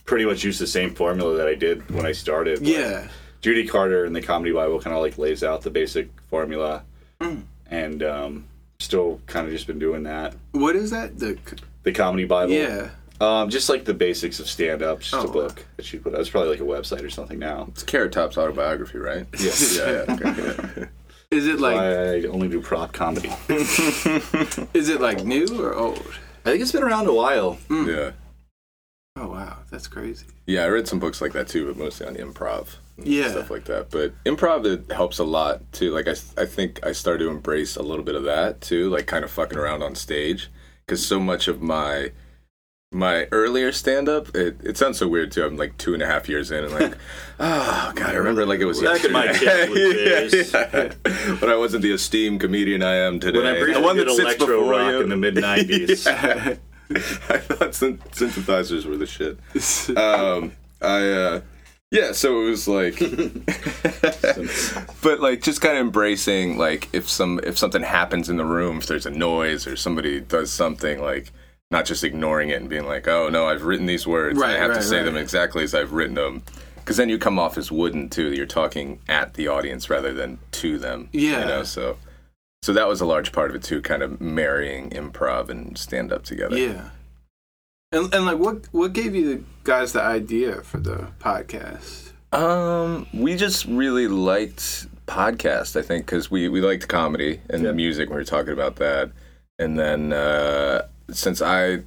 pretty much use the same formula that I did when I started. Yeah Judy Carter in the Comedy Bible kind of like lays out the basic formula, Mm. and um, still kind of just been doing that. what is that the The Comedy Bible. yeah Um, just like the basics of stand up, just Oh, a book that she put. out. It's probably like a website or something now. It's Carrot Top's autobiography, right? Yes. [laughs] yeah, yeah, okay. [laughs] is it like I only do prop comedy. [laughs] is it like new or old I think it's been around a while. Hmm. yeah. oh wow that's crazy Yeah, I read some books like that too, but mostly on improv. and Yeah. Stuff like that. But improv, it helps a lot too. Like, I, I think I started to embrace a little bit of that too, like kind of fucking around on stage. Because so much of my my earlier stand up, it, it sounds so weird too. I'm like two and a half years in and like, oh, [laughs] God, I remember like it was Back in my yesterday. childhood days. [laughs] yeah. When I wasn't the esteemed comedian I am today. When I the one that did sits electro before rock you. in the mid '90s. [laughs] Yeah. I thought synthesizers were the shit. Um, I, uh, yeah, so it was like, but like just kind of embracing like if some if something happens in the room, if there's a noise or somebody does something, like not just ignoring it and being like, oh no, I've written these words, and I Right, have to say right. them exactly as I've written them. Because then you come off as wooden too. You're talking at the audience rather than to them. Yeah. you know. So, so that was a large part of it too, kind of marrying improv and stand up together. Yeah. And and like what what gave you the guys the idea for the podcast? Um, we just really liked podcast. I think because we we liked comedy and Yeah. music. We were talking about that, and then uh, since I,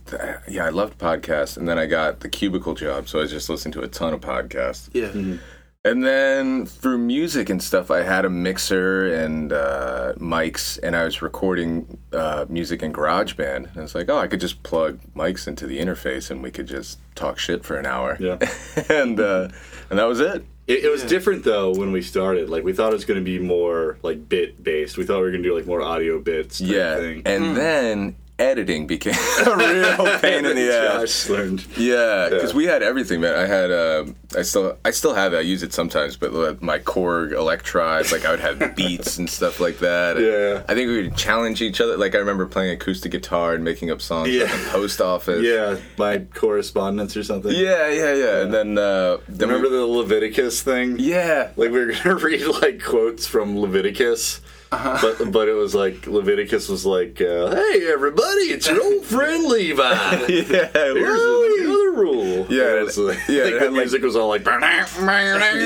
yeah, I loved podcasts, and then I got the cubicle job, so I was just listening to a ton of podcasts. Yeah. And then through music and stuff, I had a mixer and uh, mics, and I was recording uh, music in GarageBand. And it's like, oh, I could just plug mics into the interface, and we could just talk shit for an hour. Yeah. [laughs] and uh, and that was it. It, it was different though when we started. Like we thought it was going to be more like bit based. We thought we were going to do like more audio bits. Type Yeah. Thing. And then editing became [laughs] a real pain in the ass. Learned. Yeah, because Yeah. we had everything, man. I had, uh, I still, I still have it. I use it sometimes, but my Korg Electribes, like I would have [laughs] beats and stuff like that. Yeah. I think we would challenge each other. Like I remember playing acoustic guitar and making up songs Yeah. at the post office. Yeah, my correspondence or something. yeah, yeah, yeah. And then, uh, then Remember we, the Leviticus thing? yeah, Like we were gonna [laughs] read like quotes from Leviticus, but but it was like Leviticus was like, uh, "Hey everybody, it's your old friend Levi. [laughs] yeah. Here's the other rule." Yeah, it was like, yeah, like the had, like- music was all like, [laughs]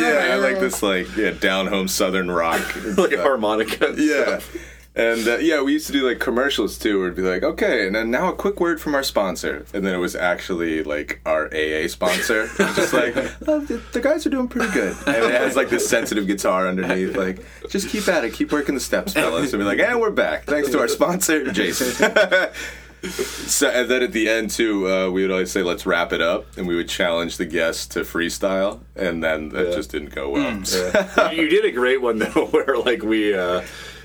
Yeah, I like this like yeah down home southern rock, [laughs] like harmonica. Yeah. stuff. And uh, yeah, we used to do like commercials too, where it'd be like, okay, and then now a quick word from our sponsor. And then it was actually like our AA sponsor. It was [laughs] just like, oh, the, the guys are doing pretty good. And it has like this sensitive guitar underneath, like, just keep at it, keep working the steps, fellas. And be like, and we're back. Thanks to our sponsor, Jason. [laughs] so, and then at the end too, uh, we would always say, let's wrap it up. And we would challenge the guests to freestyle. And then that Yeah. just didn't go well. you you did a great one though, [laughs] where like we. uh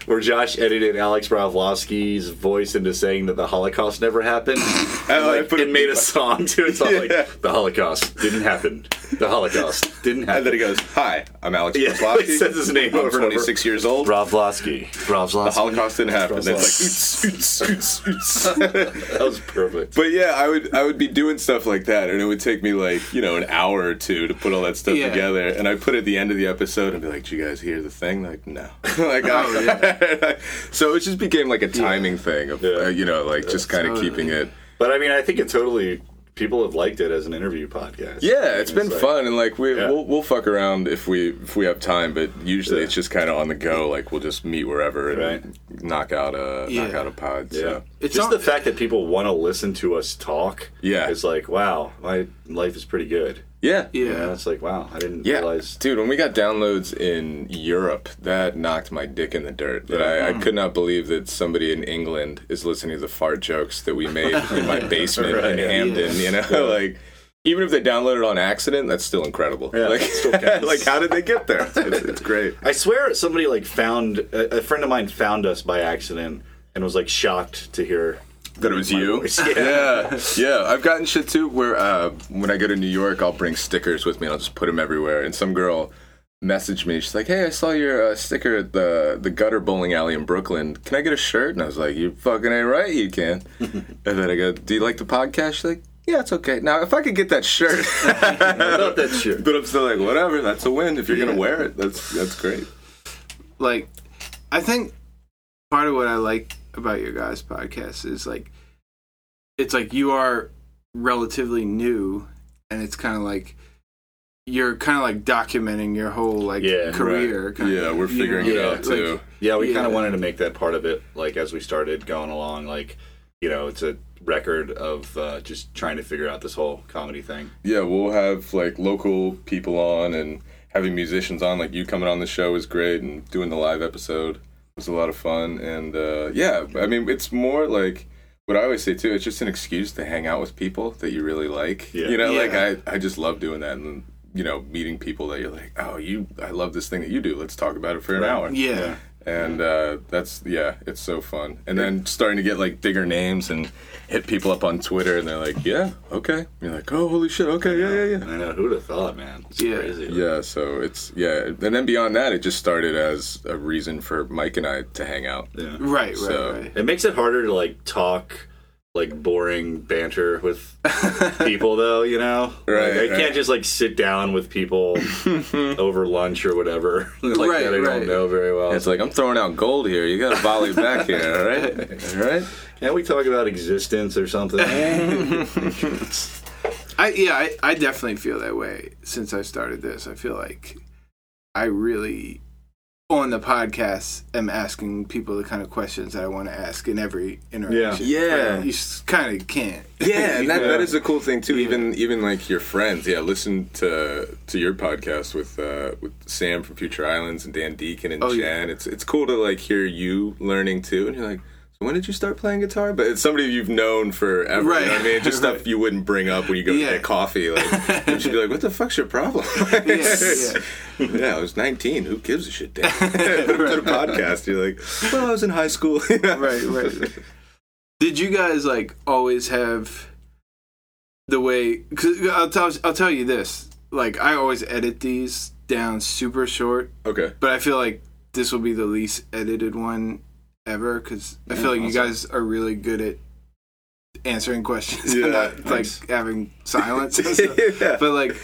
where Josh edited Alex Bravlovsky's voice into saying that the Holocaust never happened, and [laughs] I like, put it it- made a song to it. It's all Yeah. like the Holocaust didn't happen. The Holocaust didn't happen. And then he goes, hi, I'm Alex Yeah, Kozlowski. [laughs] he says his name I'm over and over. 26 years old. Bravlovsky. Bravlovsky. The Holocaust didn't happen. Then it's like, oots, oots, oots, oots. [laughs] that was perfect. but yeah, I would I would be doing stuff like that, and it would take me like you know an hour or two to put all that stuff Yeah. together. And I put it at the end of the episode and be like, "Did you guys hear the thing?" Like, no. like, Oh, I- [laughs] so it just became like a timing thing of Yeah. uh, you know like just kind of keeping it. But I mean, I think it totally. People have liked it as an interview podcast. Yeah, it's been like- fun, and like we Yeah. we'll, we'll fuck around if we if we have time, but usually Yeah. it's just kind of on the go. Like we'll just meet wherever and Right. knock out a knock out a pod. Yeah. So. It's just all- the fact that people want to listen to us talk. Yeah. It's like, wow, my life is pretty good. Yeah, You Yeah. know, it's like, wow, I didn't Yeah, realize. dude, when we got downloads in Europe, that knocked my dick in the dirt. That I, I mm. could not believe that somebody in England is listening to the fart jokes that we made in my [laughs] basement Right, in yeah. Hampden. You know, [laughs] like even if they downloaded on accident, that's still incredible. Yeah, like, still [laughs] like how did they get there? It's, it's great. I swear somebody like found a, a friend of mine found us by accident and was like shocked to hear That it was you. voice. [laughs] Yeah, yeah. I've gotten shit too. Where uh, when I go to New York, I'll bring stickers with me. and I'll just put them everywhere. And some girl messaged me. She's like, "Hey, I saw your uh, sticker at the the gutter bowling alley in Brooklyn. Can I get a shirt?" And I was like, "You fucking ain't right. You can." [laughs] and then I go, "Do you like the podcast?" She's like, "Yeah, it's okay." Now, if I could get that shirt, [laughs] about that shit. but I'm still like, whatever. That's a win. If you're gonna wear it, that's that's great. like I think part of what I like about your guys' podcast is like it's like you are relatively new and it's kind of like you're kind of like documenting your whole like Yeah, career kind Yeah, of, we're figuring know? it Yeah, out like, too. Yeah, we kind of wanted to make that part of it, like as we started going along. Like, you know, it's a record of uh, just trying to figure out this whole comedy thing. Yeah, we'll have like local people on and having musicians on. Like you coming on the show is great, and doing the live episode was a lot of fun. And uh, yeah, I mean, it's more like what I always say too. It's just an excuse to hang out with people that you really like. Yeah. You know, like I I just love doing that, and you know, meeting people that you're like, oh, you, I love this thing that you do. Let's talk about it for an Right. hour yeah. And uh, that's yeah, it's so fun. And then starting to get like bigger names and hit people up on Twitter, and they're like, "Yeah, okay." And you're like, "Oh, holy shit, okay, yeah, yeah, yeah." I know who'd have thought, man. It's Yeah. crazy. Yeah, so it's yeah, and then beyond that, it just started as a reason for Mike and I to hang out. Yeah. right right So- right It makes it harder to like talk like boring banter with [laughs] people though, you know? Right, Like, I right. can't just like sit down with people [laughs] over lunch or whatever. [laughs] like Right, that I right. don't know very well. It's like I'm throwing out gold here. You got to volley back here, all right? All right. Can't we talk about existence or something? I yeah I, I definitely feel that way since I started this I feel like I really on the podcast am asking people the kind of questions that I want to ask in every interaction. Yeah. Right? you kind of can't. Yeah, and that, [laughs] Yeah. that is a cool thing too. Even even like your friends, yeah. Listen to to your podcast with uh, with Sam from Future Islands and Dan Deacon and Oh, Jen. yeah. It's it's cool to like hear you learning too, and you're like. "So When did you start playing guitar? But it's somebody you've known forever. Right. You know I mean? Just Right. stuff you wouldn't bring up when you go Yeah. to get coffee. Like, you should be like, "What the fuck's your problem?" [laughs] Yeah, yeah. yeah, I was 19. Who gives a shit? Dan? [laughs] Put to the podcast. You're like, "Well, I was in high school." [laughs] right, right. Did you guys like always have the way? Cause I'll tell I'll tell you this. Like I always edit these down super short, Okay. but I feel like this will be the least edited one ever because I feel like you guys are really good at answering questions [laughs] Yeah, not like having silence. [laughs] yeah. But like.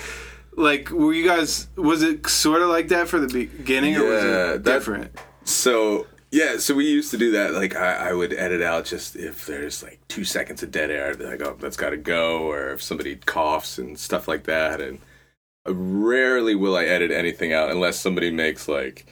Like, were you guys? Was it sort of like that for the beginning, or was Yeah, it that- different? So yeah, so we used to do that. Like I, I would edit out just if there's like two seconds of dead air, I'd be like, oh, that's got to go, or if somebody coughs and stuff like that. And rarely will I edit anything out unless somebody makes like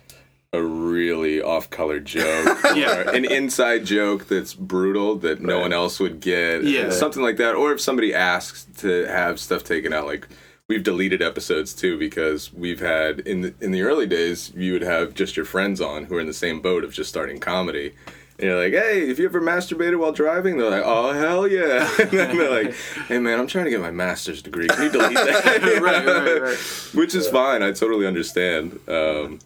a really off-color joke, [laughs] Yeah. an inside joke that's brutal that no one else would get, Yeah. something like that. Or if somebody asks to have stuff taken out, like we've deleted episodes too because we've had in the, in the early days you would have just your friends on who are in the same boat of just starting comedy. And you're like, hey, have you ever masturbated while driving? They're like, oh hell yeah. [laughs] and then they're like, hey man, I'm trying to get my master's degree. Can you delete that? [laughs] right, right, right. Which is fine. I totally understand. Um,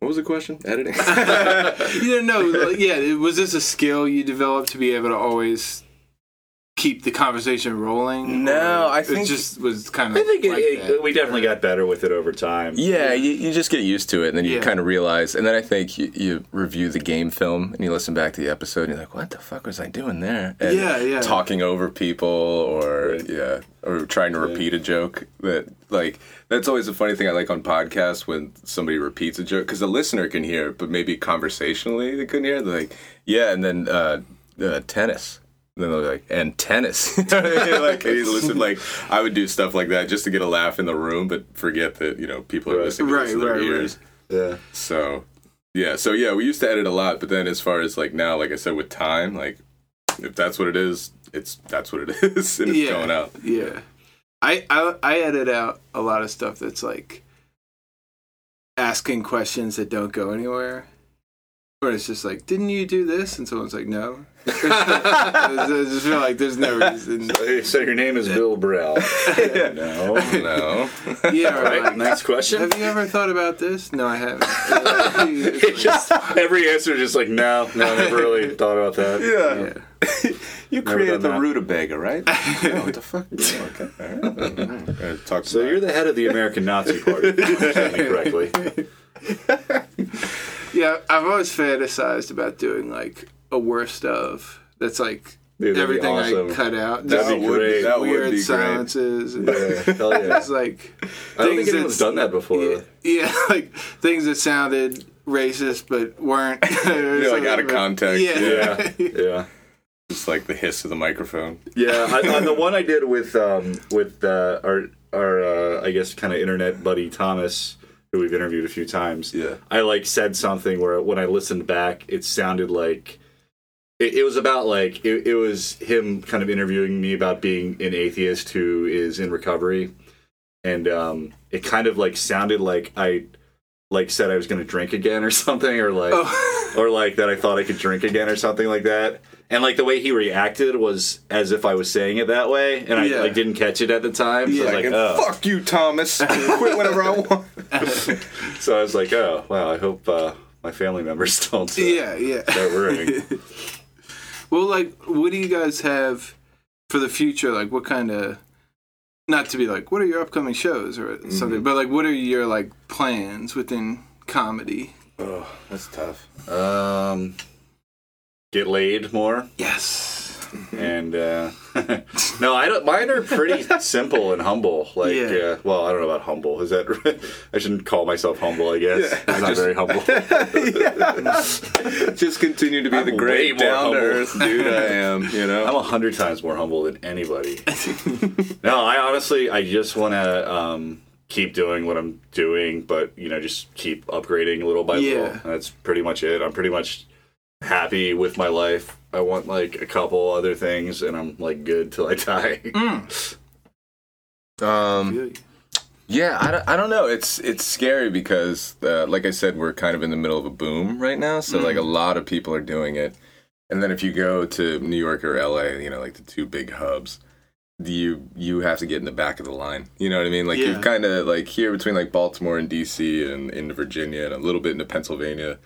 what was the question? Editing. [laughs] You don't know. Yeah, was this a skill you developed to be able to always keep the conversation rolling? No, Or I it think- just was kind of. I think it, like it- that? we definitely got better with it over time. Yeah, you, you just get used to it, and then you Yeah. kind of realize. And then I think you, you review the game film, and you listen back to the episode, and you're like, "What the fuck was I doing there?" And Yeah, yeah. Talking over people, or yeah, or trying to repeat a joke. That like that's always a funny thing I like on podcasts when somebody repeats a joke because the listener can hear, it, but maybe conversationally they couldn't hear. it. They're like, "Yeah," and then uh, uh, tennis. And then they're like, and tennis. [laughs] like, and you listen, like, I would do stuff like that just to get a laugh in the room, but forget that, you know, people are Right. listening to Right, their right, right. ears. Yeah. So, yeah. So, yeah, we used to edit a lot, but then as far as like now, like I said, with time, like, if that's what it is, it's that's what it [laughs] is, and it's yeah, going out. Yeah, I, I I edit out a lot of stuff that's like asking questions that don't go anywhere. Or it's just like, didn't you do this? And someone's like, no. [laughs] [laughs] I just feel like there's no reason. Hey, So your name is Bill Burrell. [laughs] no. No. Yeah, All right. like, Next question. have you ever thought about this? No, I haven't. It's just every answer is just like no, no, I never really thought about that. yeah. you Never created the done that. rutabaga, right? no, what the fuck? okay. All right. Uh, talk So about you're the head of the American Nazi Party, if I understand me correctly. Yeah, I've always fantasized about doing like a worst of that's like Dude, everything awesome. I cut out. That'd just be great. That would weird be great. silences. And Yeah, hell [laughs] yeah. It's like I don't think anyone's done that before. Yeah, yeah, [laughs] like things that sounded racist but weren't. [laughs] You're like out of context. Yeah, Yeah, yeah. Just like the hiss of the microphone. Yeah, I, on the one I did with um, with uh, our our uh, I guess kind of internet buddy Thomas, who we've interviewed a few times. Yeah. I like said something where when I listened back, it sounded like it, it was about like it, it was him kind of interviewing me about being an atheist who is in recovery, and um, it kind of like sounded like I like said I was going to drink again or [laughs] something, or like Oh. or like that I thought I could drink again or something like that. And like the way he reacted was as if I was saying it that way, and I Yeah. like didn't catch it at the time. So Yeah. I was like, oh. fuck you, Thomas. [laughs] Quit whenever I want. [laughs] so I was like, oh wow, I hope uh, my family members [laughs] don't uh, yeah, yeah. start worrying. Well, like, what do you guys have for the future? Like, what kind of not to be like, what are your upcoming shows or Mm-hmm. something, but like, what are your like plans within comedy? Oh, that's tough. um, get laid more, Yes. and uh, [laughs] no, I don't. Mine are pretty [laughs] simple and humble. Like, Yeah. uh, well, I don't know about humble. Is that? [laughs] I shouldn't call myself humble. I guess Yeah. I'm not very humble. Just continue to be I'm the great more down to earth dude I am. You know, I'm a hundred times more humble than anybody. no, I honestly, I just want to. Um, keep doing what I'm doing, but you know, just keep upgrading little by Yeah. little. That's pretty much it. I'm pretty much happy with my life. I want like a couple other things, and I'm like good till I [laughs] die. Um, Yeah, I don't, I don't know. It's it's scary because, uh, like I said, we're kind of in the middle of a boom right now. So like a lot of people are doing it, and then if you go to New York or LA, you know, like the two big hubs, you you have to get in the back of the line. You know what I mean? Like Yeah. you're kind of like here between like Baltimore and DC and into Virginia and a little bit into Pennsylvania.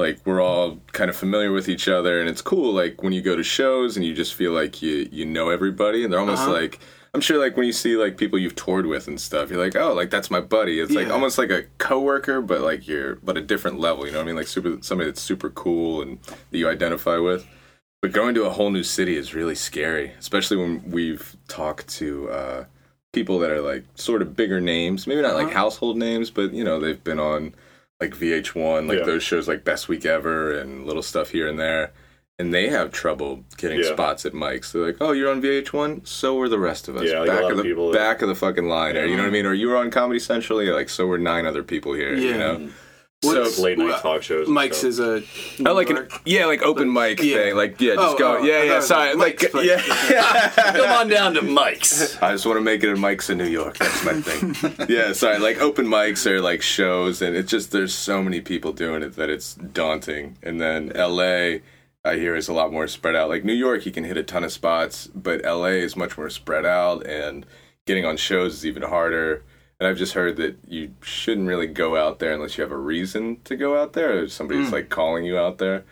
Like we're all kind of familiar with each other, and it's cool. Like when you go to shows and you just feel like you you know everybody, and they're almost Uh-huh. like I'm sure like when you see like people you've toured with and stuff, you're like, oh, like that's my buddy. It's like almost like a coworker, but like you're but a different level. You know what I mean? Like super somebody that's super cool and that you identify with. But going to a whole new city is really scary, especially when we've talked to uh, people that are like sort of bigger names, maybe not like Uh-huh. household names, but you know they've been on like VH1, like Yeah. those shows like Best Week Ever and little stuff here and there. And they have trouble getting Yeah. spots at mics. They're like, "Oh, you're on VH1. So were the rest of us. Yeah, like a back lot of of the people- back of the fucking line. Or, you know what I mean? Or you were on Comedy Central. You're like, so were nine other people here. You Yeah. know. What's- So late night Well, talk shows. Mike's stuff. is a Oh, like an York- yeah, like open mic Yeah. thing. Like yeah, just Oh, go. oh, yeah, I yeah. thought it Sorry, was like Mike's place. yeah. [laughs] Come on down to Mike's. [laughs] I just want to make it a mics in New York. That's my thing. [laughs] yeah, sorry. Like open mics or like shows, and it's just there's so many people doing it that it's daunting. And then L.A. I hear is a lot more spread out. Like New York, you can hit a ton of spots, but L.A. is much more spread out, and getting on shows is even harder. And I've just heard that you shouldn't really go out there unless you have a reason to go out there, or somebody's like calling you out there.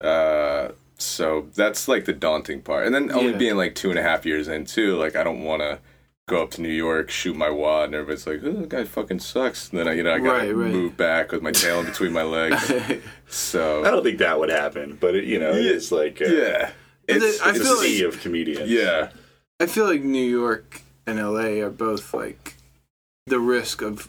Uh, so that's like the daunting part. And then only Yeah. being like two and a half years in too, like I don't want to go up to New York, shoot my wad, and everybody's like, "Oh, that guy fucking sucks." And then I, you know, I gotta Right, right. move back with my tail in between my [laughs] legs. So I don't think that would happen, but it, you know, it Yeah. is like uh, yeah, it's, I it's feel a sea like- of comedians. yeah, I feel like New York and LA are both like the risk of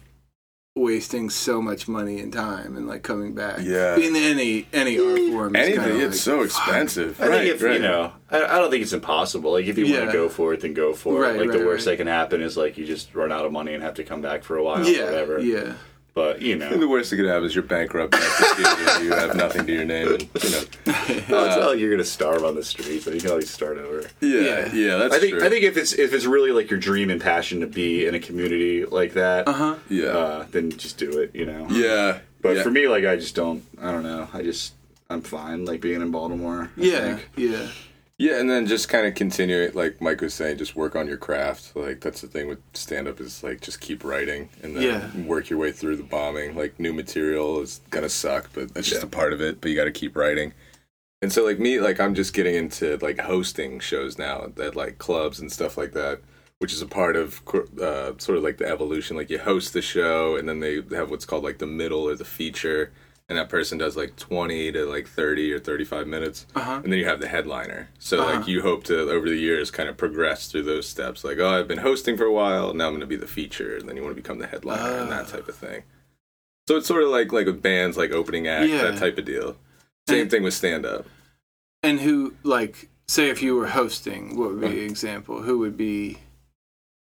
wasting so much money and time and like coming back. Yeah. In any any art form. anything. It's like, so expensive. I right, think if right. you know, I, I don't think it's impossible. Like if you want to go for it, then go for Right, it. Like the worst right. that can happen is like you just run out of money and have to come back for a while or Yeah. whatever. Yeah. But you know, And [laughs] the know, worst that could happen is you're bankrupt. after you, you have nothing to your name, and you know. well, [laughs] it's not like you're gonna starve on the streets. But you can always start over. Yeah, Yeah. yeah, that's I think true. I think if it's if it's really like your dream and passion to be in a community like that, Uh huh. yeah, uh, then just do it. You know. yeah. But yeah. for me, like I just don't. I don't know. I just I'm fine like being in Baltimore. I Yeah. think. Yeah. Yeah, and then just kind of continue it, like Mike was saying, just work on your craft. Like that's the thing with stand up is like just keep writing and then Yeah. work your way through the bombing. Like new material is gonna suck, but that's just Yeah. a part of it. But you got to keep writing. And so like me, like I'm just getting into like hosting shows now at like clubs and stuff like that, which is a part of uh, sort of like the evolution. Like you host the show, and then they have what's called like the middle or the feature. And that person does like 20 to like 30 or 35 minutes Uh huh. and then you have the headliner. So Uh-huh. like you hope to over the years kind of progress through those steps. Like oh, I've been hosting for a while, now I'm going to be the feature, and then you want to become the headliner and that Ah. type of thing. So it's sort of like like with bands, like opening act, Yeah. that type of deal. Same And- thing with stand up. And who like say if you were hosting, what would be Uh. an example? Who would be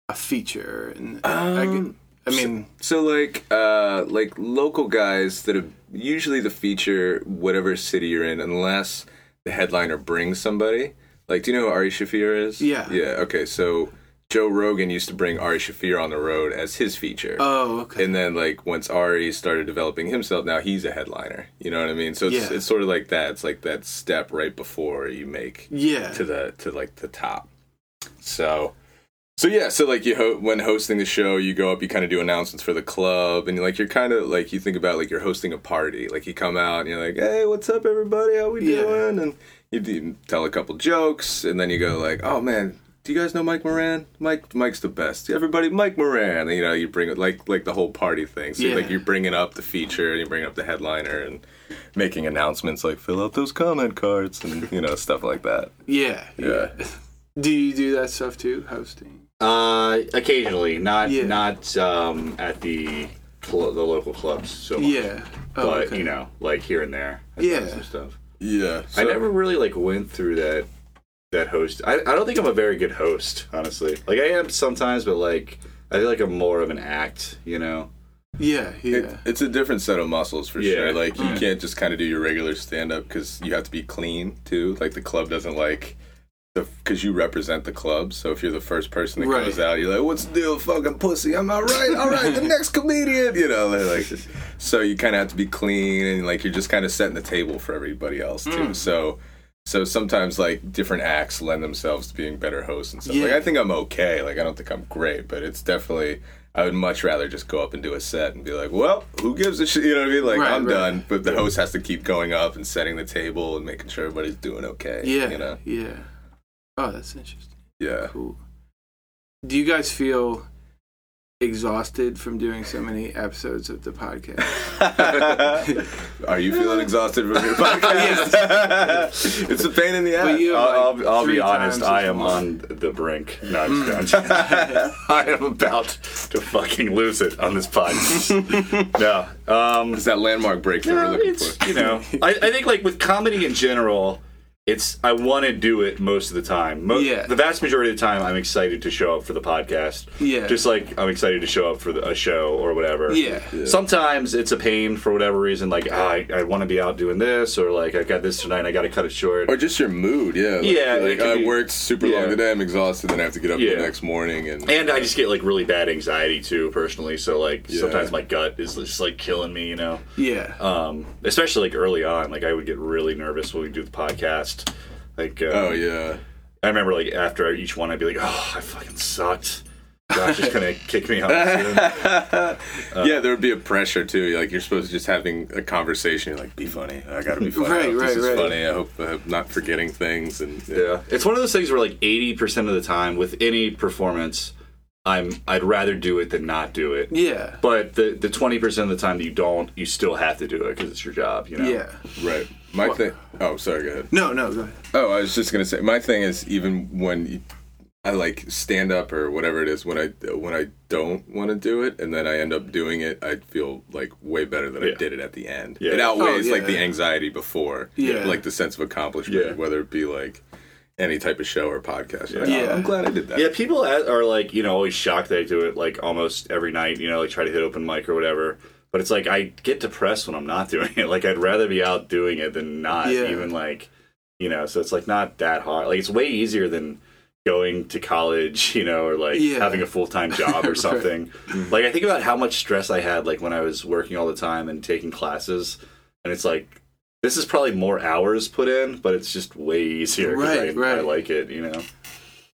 a feature? And I, Um, could- I mean, So like uh like local guys that have usually the feature whatever city you're in, unless the headliner brings somebody. Like, do you know who Ari Shaffir is? Yeah. Yeah. Okay. So Joe Rogan used to bring Ari Shaffir on the road as his feature. oh, okay. And then like once Ari started developing himself, now he's a headliner. You know what I mean? So it's Yeah. it's sort of like that. It's like that step right before you make yeah. to the to like the top. So so yeah, so like you ho- when hosting the show, you go up, you kind of do announcements for the club, and like you're kind of like you think about like you're hosting a party. Like you come out and you're like, "Hey, what's up, everybody? How we Yeah. doing?" And you do, tell a couple jokes, and then you go like, "Oh man, do you guys know Mike Moran? Mike Mike's the best. Everybody, Mike Moran." And, you know, you bring it like like the whole party thing. So Yeah. like you're bringing up the feature, and you bring up the headliner, and making announcements like fill out those comment cards and you know stuff like that. yeah. Yeah. [laughs] Do you do that stuff too, hosting? Uh, occasionally, not Yeah. not um at the cl- the local clubs so much. Yeah. Oh, but okay. you know, like here and there. I've Yeah. some stuff. Yeah. I never really like went through that that host. I, I don't think I'm a very good host, honestly. Like I am sometimes, but like I feel like I'm more of an act, you know. Yeah, yeah. It, it's a different set of muscles for Yeah. sure. Like you Mm. can't just kind of do your regular stand up because you have to be clean too. Like the club doesn't like the because you represent the club. So if you're the first person that Right. goes out, you're like, "What's the deal, fucking pussy? I'm all right, all right, the next comedian." You know, like, so you kind of have to be clean and like you're just kind of setting the table for everybody else too. Mm. So. So sometimes like different acts lend themselves to being better hosts and stuff. Like I think I'm okay. Like I don't think I'm great, but it's definitely I would much rather just go up and do a set and be like, well, who gives a shit? You know what I mean? Like Right, I'm right. done, but the host has to keep going up and setting the table and making sure everybody's doing okay. yeah, you know? yeah. Oh, that's interesting. Yeah. Cool. Do you guys feel exhausted from doing so many episodes of the podcast? [laughs] Are you feeling exhausted from your [laughs] podcast? [laughs] it's a pain in the ass. You- I'll, like, I'll, I'll be honest. I am on the brink. No, I'm just kidding. I am about to fucking lose it on this podcast. no, um, it's that landmark breakthrough we're looking for. you know. I, I think like with comedy in general, it's I want to do it most of the time. Mo- Yeah. The vast majority of the time, I'm excited to show up for the podcast. Yeah. Just like I'm excited to show up for the, a show or whatever. Yeah. Sometimes it's a pain for whatever reason, like ah, I, I want to be out doing this, or like I got this tonight, I got to cut it short. Or just your mood, yeah. Like, Yeah, Like, I be- worked super yeah. long today. I'm exhausted. Then I have to get up Yeah. the next morning, and and I just get like really bad anxiety too, personally. So like Yeah. sometimes my gut is just like killing me, you know. Yeah. Um, especially like early on, like I would get really nervous when we do the podcast. Like, uh, oh yeah. I remember like after each one, I'd be like, "Oh, I fucking sucked." Josh is gonna kick me out. soon. [laughs] yeah, there would be a pressure too. Like you're supposed to just having a conversation. You're like, be funny. I gotta be [laughs] funny. Right, I hope right, this is funny. I hope I'm not forgetting things. And Yeah, it's one of those things where like eighty percent of the time with any performance, I'm I'd rather do it than not do it. Yeah. But the the twenty percent of the time that you don't, you still have to do it because it's your job. You know. Yeah. right. My thing. Oh, sorry. Go ahead. No, no, go ahead. Oh, I was just gonna say. My thing is even when you, I like stand up or whatever it is when I when I don't want to do it and then I end up doing it, I feel like way better than I did it at the end. Yeah. It outweighs Oh, like the anxiety before. Yeah. Like the sense of accomplishment, Yeah. whether it be like any type of show or podcast. You're like, Yeah. "Oh, I'm glad I did that. Yeah, people are like, you know, always shocked that I do it like almost every night, you know, like try to hit open mic or whatever. But it's like I get depressed when I'm not [laughs] doing it. Like I'd rather be out doing it than not Yeah. even like, you know, so it's like not that hard. Like it's way easier than going to college, [laughs] you know, or like Yeah. having a full-time job or [laughs] Right. something. Mm-hmm. Like I think about how much stress I had like when I was working all the time and taking classes and it's like this is probably more hours put in, but it's just way easier. Right, I, I like it, you know.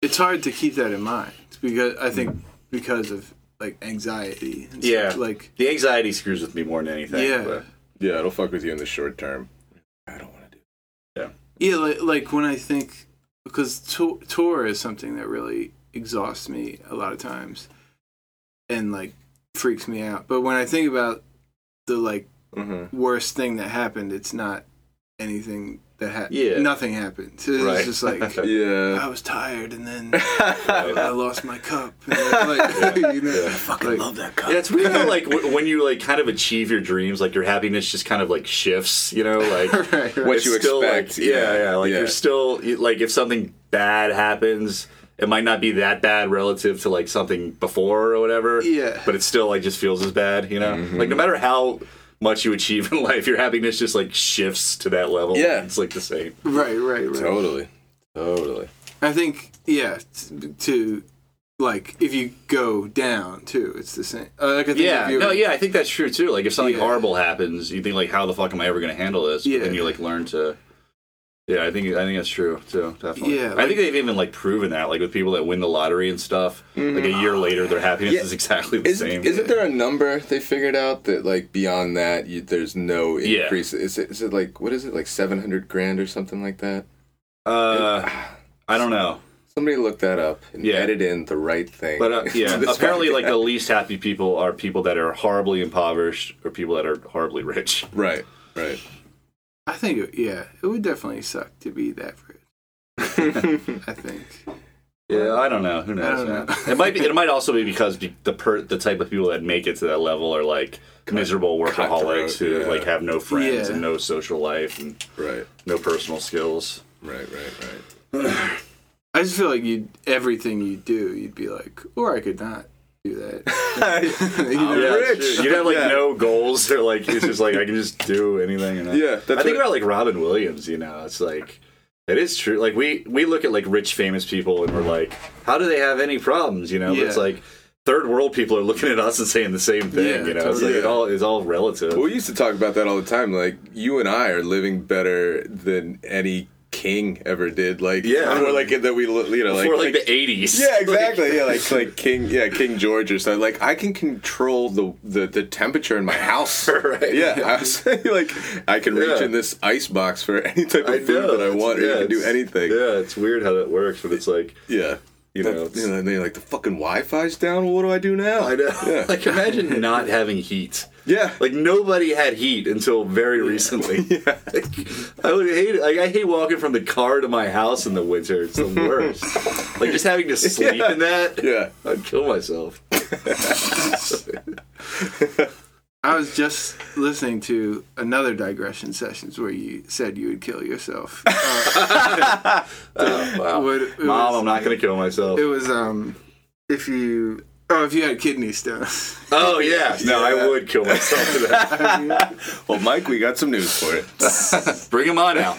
It's hard to keep that in mind because I think because of like anxiety. And Yeah. Stuff. Like The anxiety screws with me more than anything. Yeah. but- Yeah, it'll fuck with you in the short term. I don't want to do. yeah, yeah, like like when I think because tour, tour is something that really exhausts me a lot of times, and like freaks me out. But when I think about the like Mm-hmm. worst thing that happened, it's not anything that happened. Yeah. Nothing happened. It's Right. just like [laughs] Yeah. I was tired and then I lost my cup. Like, [laughs] [laughs] you know, I fucking love that cup. Yeah, it's weird how like w- when you like kind of achieve your dreams, like your happiness just kind of like shifts. You know, like right, right. What you still, expect, Like, yeah, yeah, yeah. Like yeah. you're still like if something bad happens, it might not be that bad relative to like something before or whatever. Yeah. but it still like just feels as bad. You know, Mm-hmm. like no matter how much you achieve in [laughs] life, your happiness just like shifts to that level. Yeah. it's like the same. right, right, right. Totally. Totally. I think, yeah, t- to like if you go down too, it's the same. Uh, like I think Yeah, no, yeah, I think that's true too. Like if something Yeah. horrible happens, you think like, how the fuck am I ever going to handle this? But then Yeah. you like learn to. Yeah, I think I think that's true too. Definitely. Yeah, I think they've even like proven that, like with people that win the lottery and stuff. Like a year later, their happiness Yeah. is exactly the Isn't, same. isn't there a number they figured out that like beyond that you, there's no Yeah. increase? Is it is it like what is it like seven hundred grand or something like that? Uh, I don't know, Somebody look that up and Yeah. edit in the right thing. but uh, [laughs] yeah, apparently, like the least happy people are people that are horribly impoverished or people that are horribly rich. right, right. I think, it, yeah, it would definitely suck to be that rich. [laughs] I think. Yeah, I don't know. Who knows? know. it might be. It might also be because the per, the type of people that make it to that level are like miserable workaholics who yeah. like have no friends Yeah. and no social life and right, no personal skills. right, right, right. [clears throat] I just feel like you everything you do, you'd be like, or I could not do that. [laughs] Yeah, know, Rich. sure. You'd have like Yeah. no goals. Or like it's just like I can just do anything. You know? Yeah, that's I think what- about like Robin Williams. You know, it's like it is true. Like we we look at like rich famous people and we're like, how do they have any problems? You know, but it's like third world people are looking at us and saying the same thing. Yeah, you know, it's like it all is all relative. Well, we used to talk about that all the time. Like you and I are living better than any king ever did. Like Yeah. we're like that we lo- you know like Before like, the eighties. yeah [laughs] exactly yeah like [laughs] like King yeah King George or something. Like I can control the the, the temperature in my house. [laughs] Right. Yeah, I was saying, like I can reach Yeah. in this ice box for any type of I food know. that I want. Yeah, or you can do anything. Yeah, it's weird how that works, but it's like Yeah. you know, it's, you know, and they're like the fucking Wi-Fi's down. Well, what do I do now? I know. Yeah. like imagine not having heat. Yeah. Like nobody had heat until very recently. [laughs] Like, I would hate it. Like I hate walking from the car to my house in the winter. It's the worst. like just having to [laughs] sleep Yeah. in that. yeah. I'd kill myself. [laughs] I was just listening to another digression sessions where you said you would kill yourself. Uh, Wow. what- Mom, was- I'm not gonna kill myself. It was um, if you oh, if you had kidney stones. [laughs] Oh yeah. No, I would kill myself for that. [laughs] Well, Mike, we got some news for it. [laughs] Bring him on out.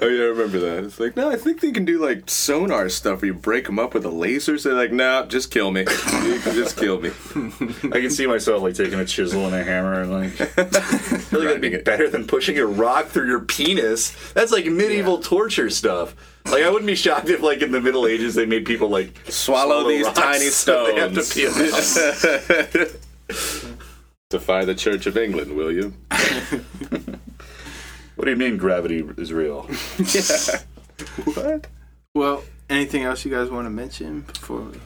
Oh yeah, I remember that. It's like, no, I think they can do like sonar stuff where you break them up with a laser. So they're like, nah, just kill me. You can just kill me. I can see myself like taking a chisel and a hammer and like I feel like that'd be better than pushing a rock through your penis. That's like medieval torture stuff. Like I wouldn't be shocked if like in the Middle Ages they made people like Swallow these rocks tiny so [laughs] they have to stones. pee them out. [laughs] Defy the Church of England, will you? What do you mean gravity is real? yeah. [laughs] What? Well, anything else you guys want to mention before we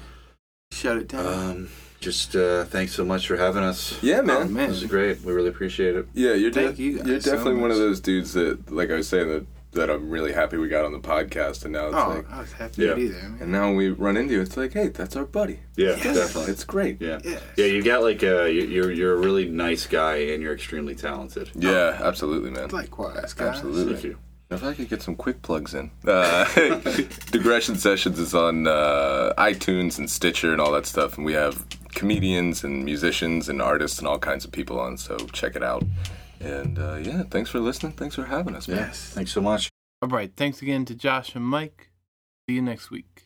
shut it down? Um, just uh, thanks so much for having us. Yeah, oh man. man, This is great. We really appreciate it. Yeah, you're Thank de- you guys You're so definitely one of those dudes that, like I was saying, that that I'm really happy we got on the podcast, and now it's oh, like, I was happy Yeah. to be there, man. and now when we run into you, it's like, hey, that's our buddy. Yeah, Yes. definitely. It's great. Yeah. Yeah. Yeah, you got like uh, you- you're you're a really nice guy and you're extremely talented. Yeah, absolutely, man. Likewise, guys. Absolutely. Thank you. If I could get some quick plugs in. Uh, [laughs] Digression Sessions is on uh, iTunes and Stitcher and all that stuff. And we have comedians and musicians and artists and all kinds of people on. So check it out. And uh, yeah, thanks for listening. Thanks for having us, man. Yes. Thanks so much. All right. Thanks again to Josh and Mike. See you next week.